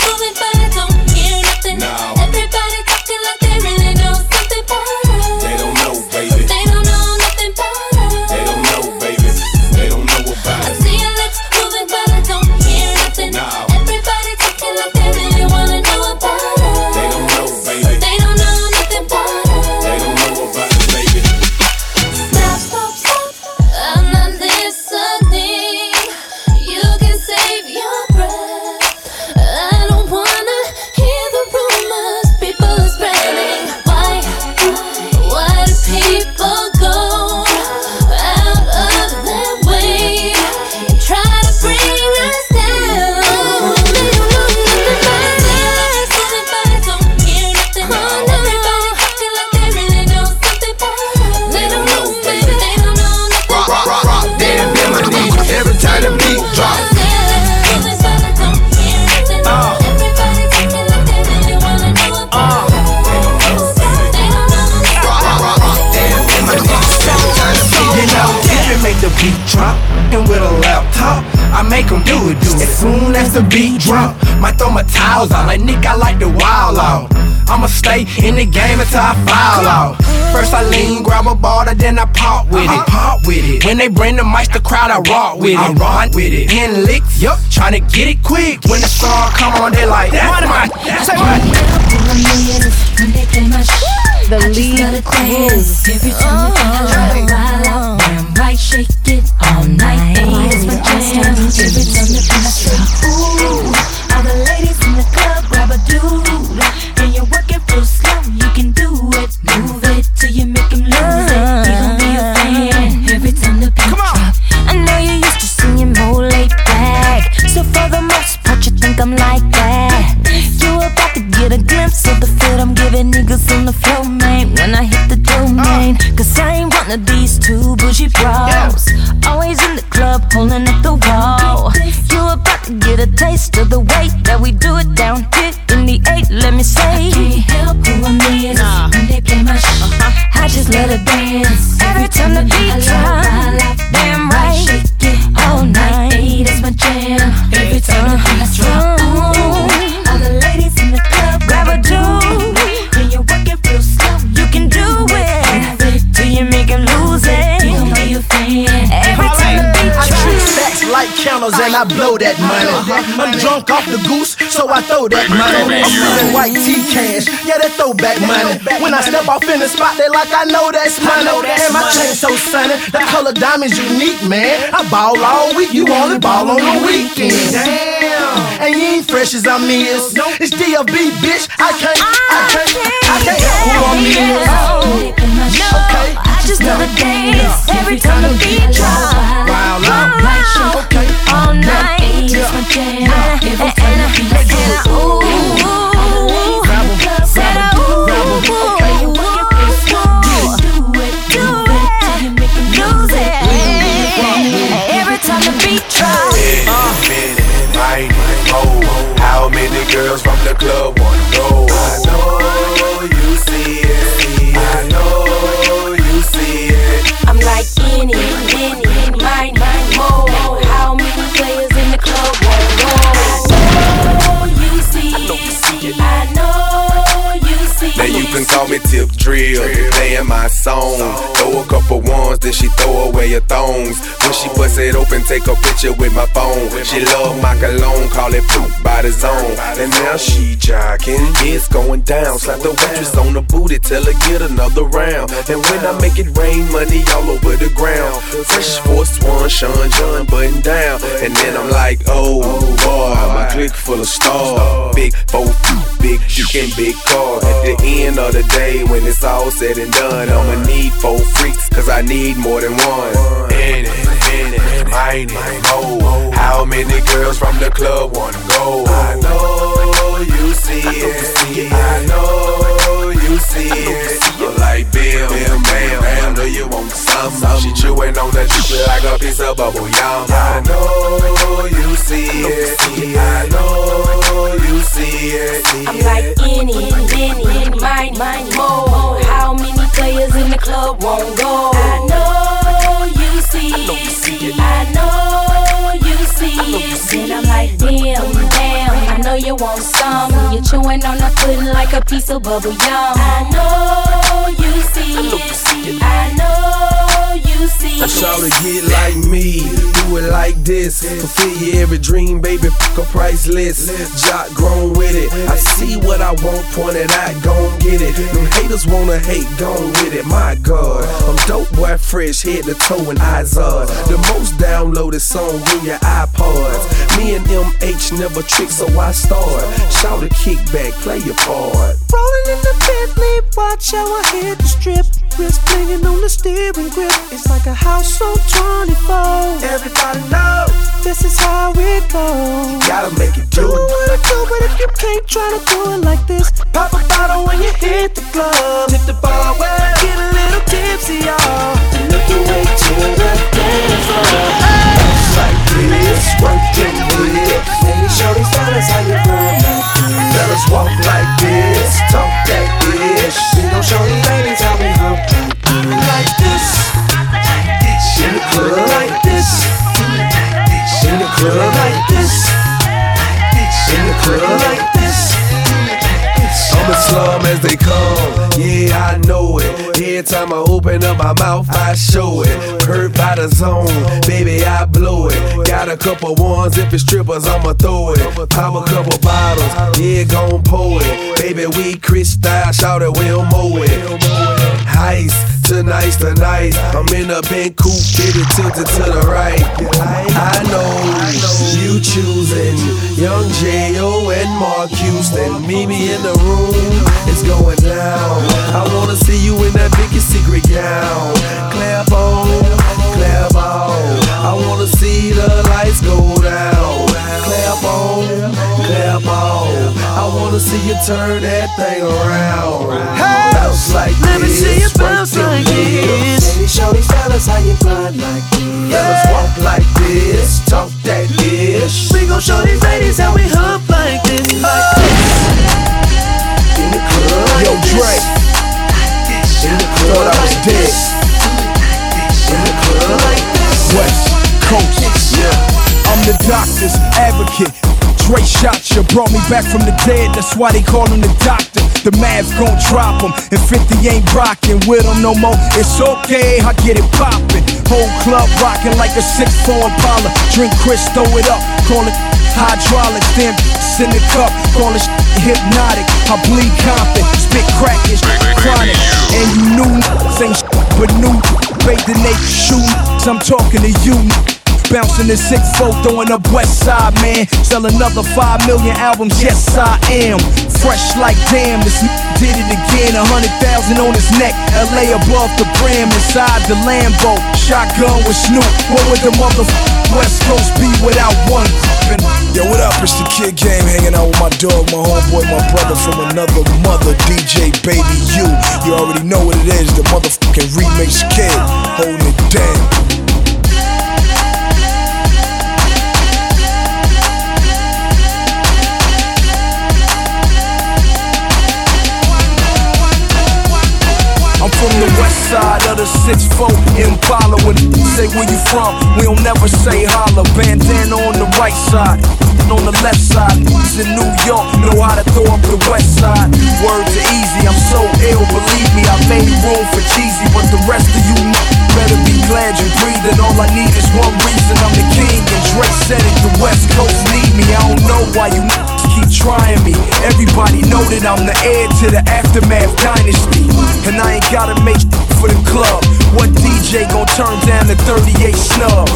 Moving, but I don't hear nothing. Everybody the beat drop, might throw my towels out. Like Nick, I like the wild out. I'ma stay in the game until I foul out. First I lean, grab a ball, and then I pop with it. Pop with it. When they bring the mic, the crowd, I rock with it. I rock with it. In licks, yup, tryna get it quick. When the song come on, they like, what am I? Say what? The lead quiz. Every time you try to wild out, damn right, shake it all night. It's my jam. Every that money. I'm drunk off the goose, so I throw that money. I'm feeling white tea cash, yeah, that throwback money. When I step off in the spot, they like I know that's money. And my chain so sunny, the color diamond's unique, man. I ball all week, you only ball on the weekend. Damn, and you ain't fresh as I'm is. It's DLB, bitch. I can't, I can't, I can't help who I'm is. Okay, I just love the dance every time the beat drop. Wild out. Okay, all night. My jam. Every time the beat drop. Ooh, call me Tip Drill, playing my song. Throw a couple ones, then she throw away her thongs. When she bust it open, take a picture with my phone. She love my cologne, call it poop by the zone. And now she jocking, it's going down. Slap the waitress on the booty, tell her get another round. And when I make it rain, money all over the ground. Fresh Force One, Sean John button down. And then I'm like, oh boy, my clique full of stars. Big four, big and big cars. At the end of the day, when it's all said and done, I'ma need four freaks, cause I need more than one. In it, in it, mine it, mo. How many girls from the club wanna go? I know you see it. I know you see it. Like bam, bam, bam. I know you want some. She chewing on the dick like a piece of bubble yum. I know you see it. I know you see it. I'm like any, any, mine, mine, more. How many players in the club won't go? I know you see it. I know you see it. And I'm like, damn, know you want some. You're chewing on the pudding like a piece of bubble yum. I know you see it. I know you see it. Shout to get like me, do it like this. Fulfill your every dream, baby. Fuck a priceless. Jock grown with it. I see what I want, point it out, gon' get it. Them haters wanna hate, gone with it. My God, I'm dope boy, fresh head to toe and eyes are the most downloaded song in your iPods. Me and MH never trick, so I start. Shout a kickback, play your part. Rolling in the Bentley, watch how I hit the strip. Wrist blinging on the steering grip. It's like a house on 24. Everybody knows this is how it goes. You gotta make it do. Do what I do, but if you can't try to do it like this, pop a bottle when you hit the club. Hit the bar well, get a little tipsy, y'all. And look your way to the dance floor. Like this, work them hips. Lady, show these fellas how you run this. Fellas walk like this, talk that ish. We gon' show these ladies how we hump like this. In the club, Like this. in the club, Like this. in the club. Like this. Slum as they come, yeah, I know it. Every time I open up my mouth, I show it. Hurt by the zone, baby, I blow it. Got a couple ones, if it's strippers, I'ma throw it. Pop a couple bottles, yeah, gon' pour it. Baby, we Chris style, shout it, we'll mow it. Heist, tonight's the night. I'm in a big coupe, baby, tilted to the right. I know you choosing Young J.O. and Marques Houston. Meet me in the room, it's going down. I wanna see you in that biggest secret gown. Clap on, clap on. I wanna see the lights go down. Clap on, clap on. I wanna see you turn that thing around. Bounce like Let me this, see you bounce like this. Lady, show these fellas how you grind like this. Fellas walk like this, talk that ish. We gon' show these ladies how we hump like this. Like this. In the club, Yo, Dre. in the club, Thought I was dead. In the club. West Coast. I'm the doctor's advocate. Dre shot you, brought me back from the dead. That's why they call him the doctor. The math gon' drop him, and 50 ain't rockin' with him no more. It's okay, I get it poppin'. Whole club rockin' like a 6'4 Impala. Drink Chris, throw it up, call it hydraulics. Damn, in the cup, call it hypnotic. I bleed Compton, spit crack is chronic. And you knew same but new. The naked shoe, I'm talking to you. Bouncing the six four, throwing up West Side, man. Sell another five million albums, yes I am. Fresh like damn, this did it again. A hundred thousand on his neck, LA above the brim, inside the Lambo. Shotgun with Snoop, what would the mother West Coast be without one? Yo, what up? It's the Kid Game hanging out with my dog, my homeboy, my brother from another mother, DJ Baby U. You already know what it is, the motherfucking remix kid, holding it down. Of the 6-4 Impala. When say where you from, we don't never say holla. Bandana on the right side, on the left side. It's in New York, know how to throw up the west side. Words are easy, I'm so ill, believe me. I made room for Jeezy, but the rest of you better be glad you're breathing. All I need is one reason, I'm the king. And Dre said it, the west coast need me. I don't know why you keep trying me. Everybody know that I'm the heir to the aftermath dynasty. And I ain't gotta make for the club. What DJ gon' turn down the 38 snub?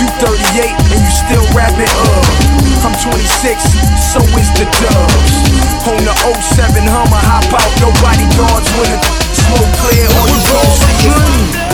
You 38 and you still rapping, up. I'm 26, so is the dubs. On the 07 Hummer, hop out, no bodyguards when the smoke clear, gon' see is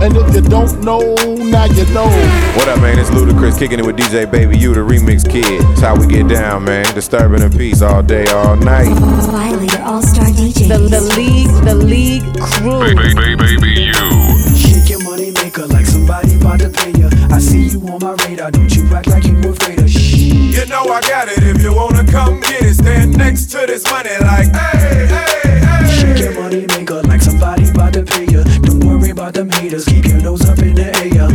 And if you don't know, now you know. What up, man? It's Ludacris kicking it with DJ Baby U, the remix kid. That's how we get down, man. Disturbing the peace all day, all night. Violator All Star DJs. The, the league, the league crew. Baby, baby, baby, you. Shake your money maker like somebody about to pay ya. I see you on my radar, don't you act like you afraid of shh. You know I got it if you wanna come get it. Stand next to this money like, hey, hey, hey. Shake your money maker about them haters, keep your nose up in the air.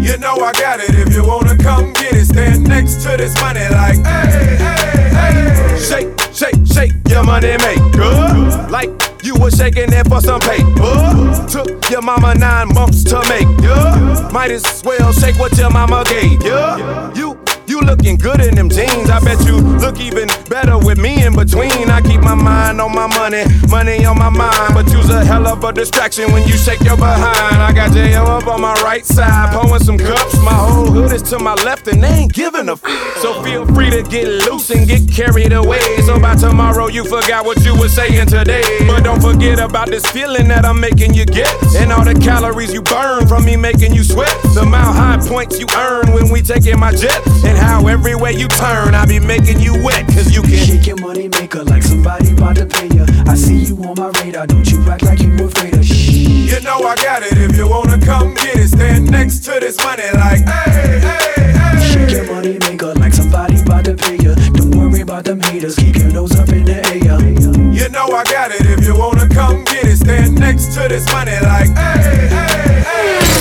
You know I got it if you wanna come get it. Stand next to this money like, hey, hey, hey. Shake, shake, shake your money maker. Like you was shaking it for some paper. Took your mama nine months to make ya. Might as well shake what your mama gave ya. You you looking good in them jeans. I bet you look even better with me in between. I keep my mind on my money, money on my mind. But you's a hell of a distraction when you shake your behind. I got JM up on my right side, pouring some cups. My whole hood is to my left, and they ain't giving a f. So feel free to get loose and get carried away. So by tomorrow, you forgot what you were saying today. But don't forget about this feeling that I'm making you get. And all the calories you burn from me making you sweat. The mile high points you earn when we taking my jet. And how every way you turn, I be making you wet. Cause you can Shake your money maker like somebody about to pay ya. I see you on my radar, don't you act like you afraid of shh. You know I got it if you wanna come get it. Stand next to this money like, hey, hey, hey. Shake your money maker like somebody about to pay ya. Don't worry about them haters, keep your nose up in the air. You know I got it if you wanna come get it. Stand next to this money like, hey, hey.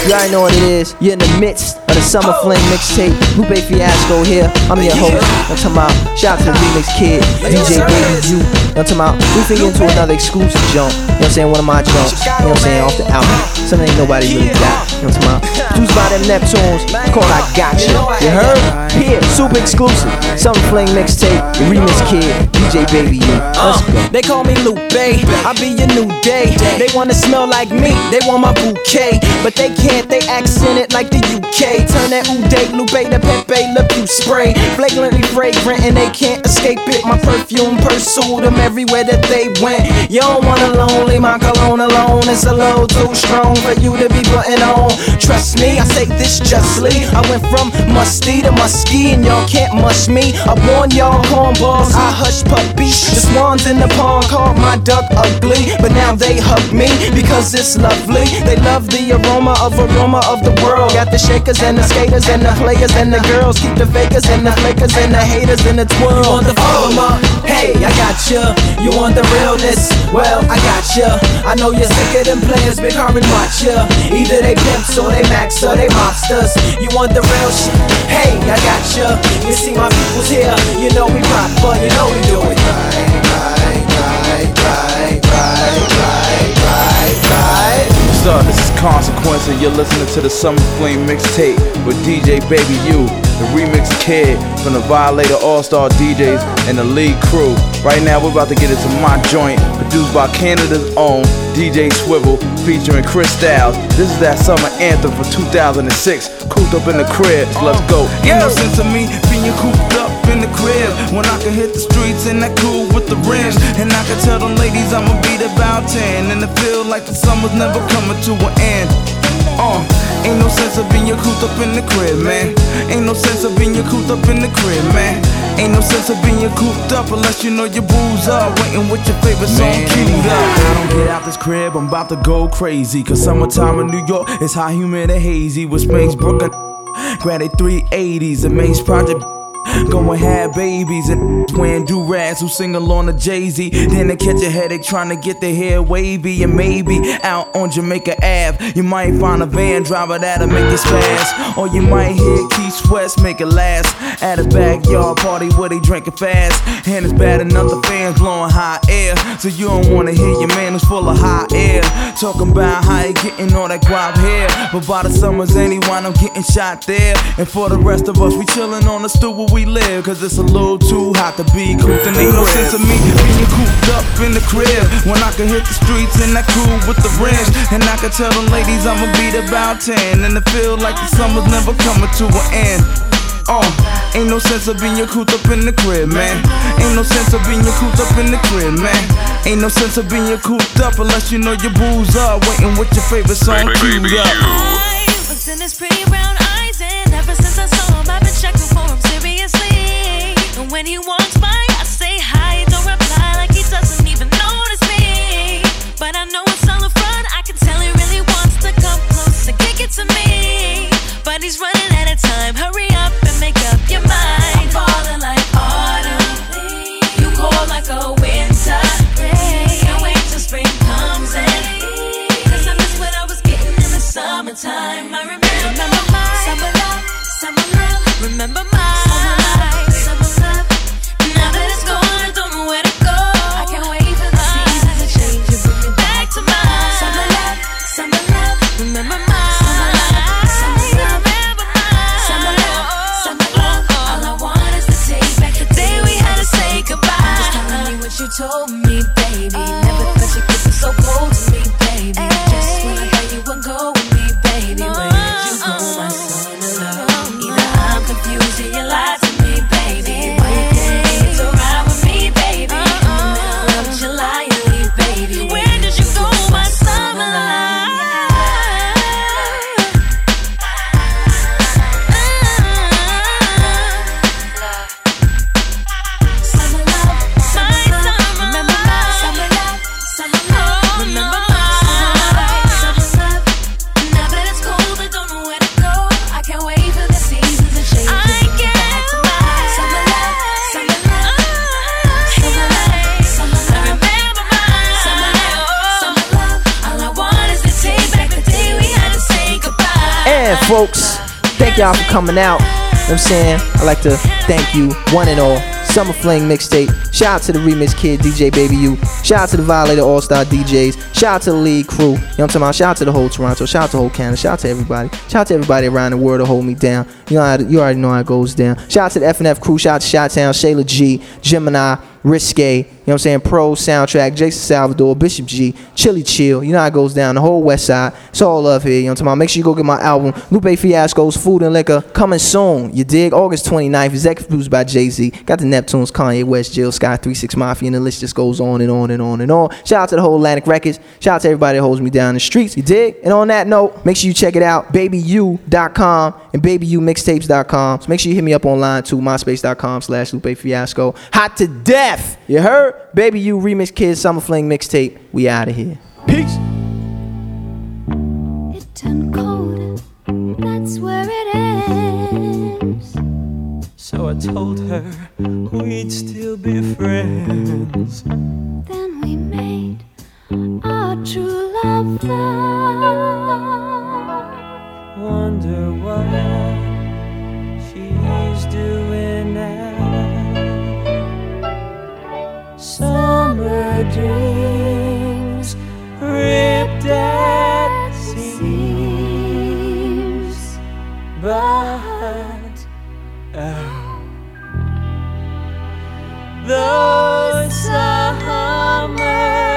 You already know what it is. You're in the midst of the Summer oh. Fling mixtape. Lupe Fiasco here. I'm your host. I'm talking about shout out to the remix kid, DJ Baby U. I'm talking about we get into another exclusive jump. You know what I'm saying? One of my jumps. You know what I'm saying? Off the album. Something ain't nobody really got. You know what I'm talking about? Produced by them Neptunes. Called I Gotcha. You heard? Here, super exclusive. Summer Fling mixtape. The remix kid, DJ Baby U. Let's go. Uh, they call me Lupe, I be your new day. They wanna smell like me, they want my bouquet. But they can't, they accent it like the UK. Turn that Uday Lupe to Pepe Le Pew spray. Flagrantly fragrant and they can't escape it. My perfume pursued them everywhere that they went. You don't wanna lonely, my cologne alone. It's a little too strong for you to be putting on. Trust me, I say this justly. I went from musty to musky and y'all can't mush me. I warn y'all hornballs, I hush puppies. The swans in the pond called my duck ugly, but now they hug me because it's lovely. They love the aroma of aroma of the world. Got the shakers and the skaters and the players and the girls. Keep the fakers and the flakers and the haters in the world. You want the former? Hey, I got ya. You want the realness? Well, I got ya. I know you're sicker than players, big hard and watch ya. Either they pimps or they max or they monsters. You want the real shit? Hey, I got ya. You see my people's here. You know we rock, but you know we do it right, right, right, right, right, right, right, right. Up? This is Consequence, and you're listening to the Summer Fling mixtape with DJ Baby U, the remix kid from the Violator All Star DJs and the lead crew. Right now, we're about to get into my joint, produced by Canada's own DJ Swivel, featuring Chris Styles. This is that summer anthem for 2006. Cooped up in the crib, let's go. Ain't no sense of me being cooped up in the crib when I can hit the streets and that cool with the rims. And I can tell them ladies I'ma beat about 10 and it feel like the summer's never coming to an end. Uh, ain't no sense of being cooped up in the crib, man. Ain't no sense of being cooped up in the crib, man. Ain't no sense of being cooped up unless you know your booze up. Waiting with your favorite song Man, queued up. I don't get out this crib, I'm about to go crazy. Cause summertime in New York is hot, humid, and hazy. Which makes Brooklyn granted 380s. It makes Project Go and have babies and wearing do rags who sing along to Jay Z. Then they catch a headache trying to get their hair wavy. And maybe out on Jamaica Ave, you might find a van driver that'll make it spaz. Or you might hear Keith Sweat make it last at a backyard party where they drinking fast. And it's bad enough the fans blowing hot air. So you don't wanna hear your man who's full of hot air. Talking about how he getting all that guap hair. But by the summers anyone, I'm getting shot there. And for the rest of us, we chillin' on the stool where we live. Cause it's a little too hot to be cooped in the Ain't no sense of me being cooped up in the crib when I can hit the streets in that cool with the rims. And I can tell them ladies I'ma beat about 10. And it feel like the summer's never coming to an end. Oh, ain't no sense of being cooped up in the crib, man. Ain't no sense of being cooped up in the crib, man. Ain't no sense of being cooped up unless you know your booze up. Waiting with your favorite song queued up. I looked in his pretty brown eyes, and ever since I saw him, I've been checking for him seriously. And when he walks by, I say hi, don't reply like he doesn't even notice me. But I know it's all a front, I can tell he really wants to come close and kick it to me. But he's running out of time, hurry Remember y'all for coming out. You know I'm saying? I'd like to thank you, one and all. Summer Fling mixtape. Shout out to the remix kid, DJ Baby U. Shout out to the Violator All Star DJs. Shout out to the lead crew. You know what I'm talking about? Shout out to the whole Toronto. Shout out to the whole Canada. Shout out to everybody. Shout out to everybody around the world to hold me down. You know, you already know how it goes down. Shout out to the FNF crew. Shout out to Shot Town, Shayla G, Gemini, Risque. You know what I'm saying? Pro Soundtrack, Jason Salvador, Bishop G, Chili Chill. You know how it goes down. The whole West Side. It's all love here. You know what I'm talking about? Make sure you go get my album, Lupe Fiasco's Food and Liquor, coming soon. You dig? August 29th. Executive produced by Jay Z. Got the Neptunes, Kanye West, Jill Scott, 36 Mafia, and the list just goes on and on and on and on. Shout out to the whole Atlantic Records. Shout out to everybody that holds me down the streets. You dig? And on that note, make sure you check it out, babyu.com and babyumixtapes.com. So make sure you hit me up online too, myspace.com slash Lupe Fiasco. Hot to death. You heard? Baby U Remix Kids Summer Fling mixtape. We out of here. Peace. It turned cold. That's where it ends. So I told her we'd still be friends. Then we made our true love vow. Wonder what she's doing now. dreams ripped at seams, but oh, those summers.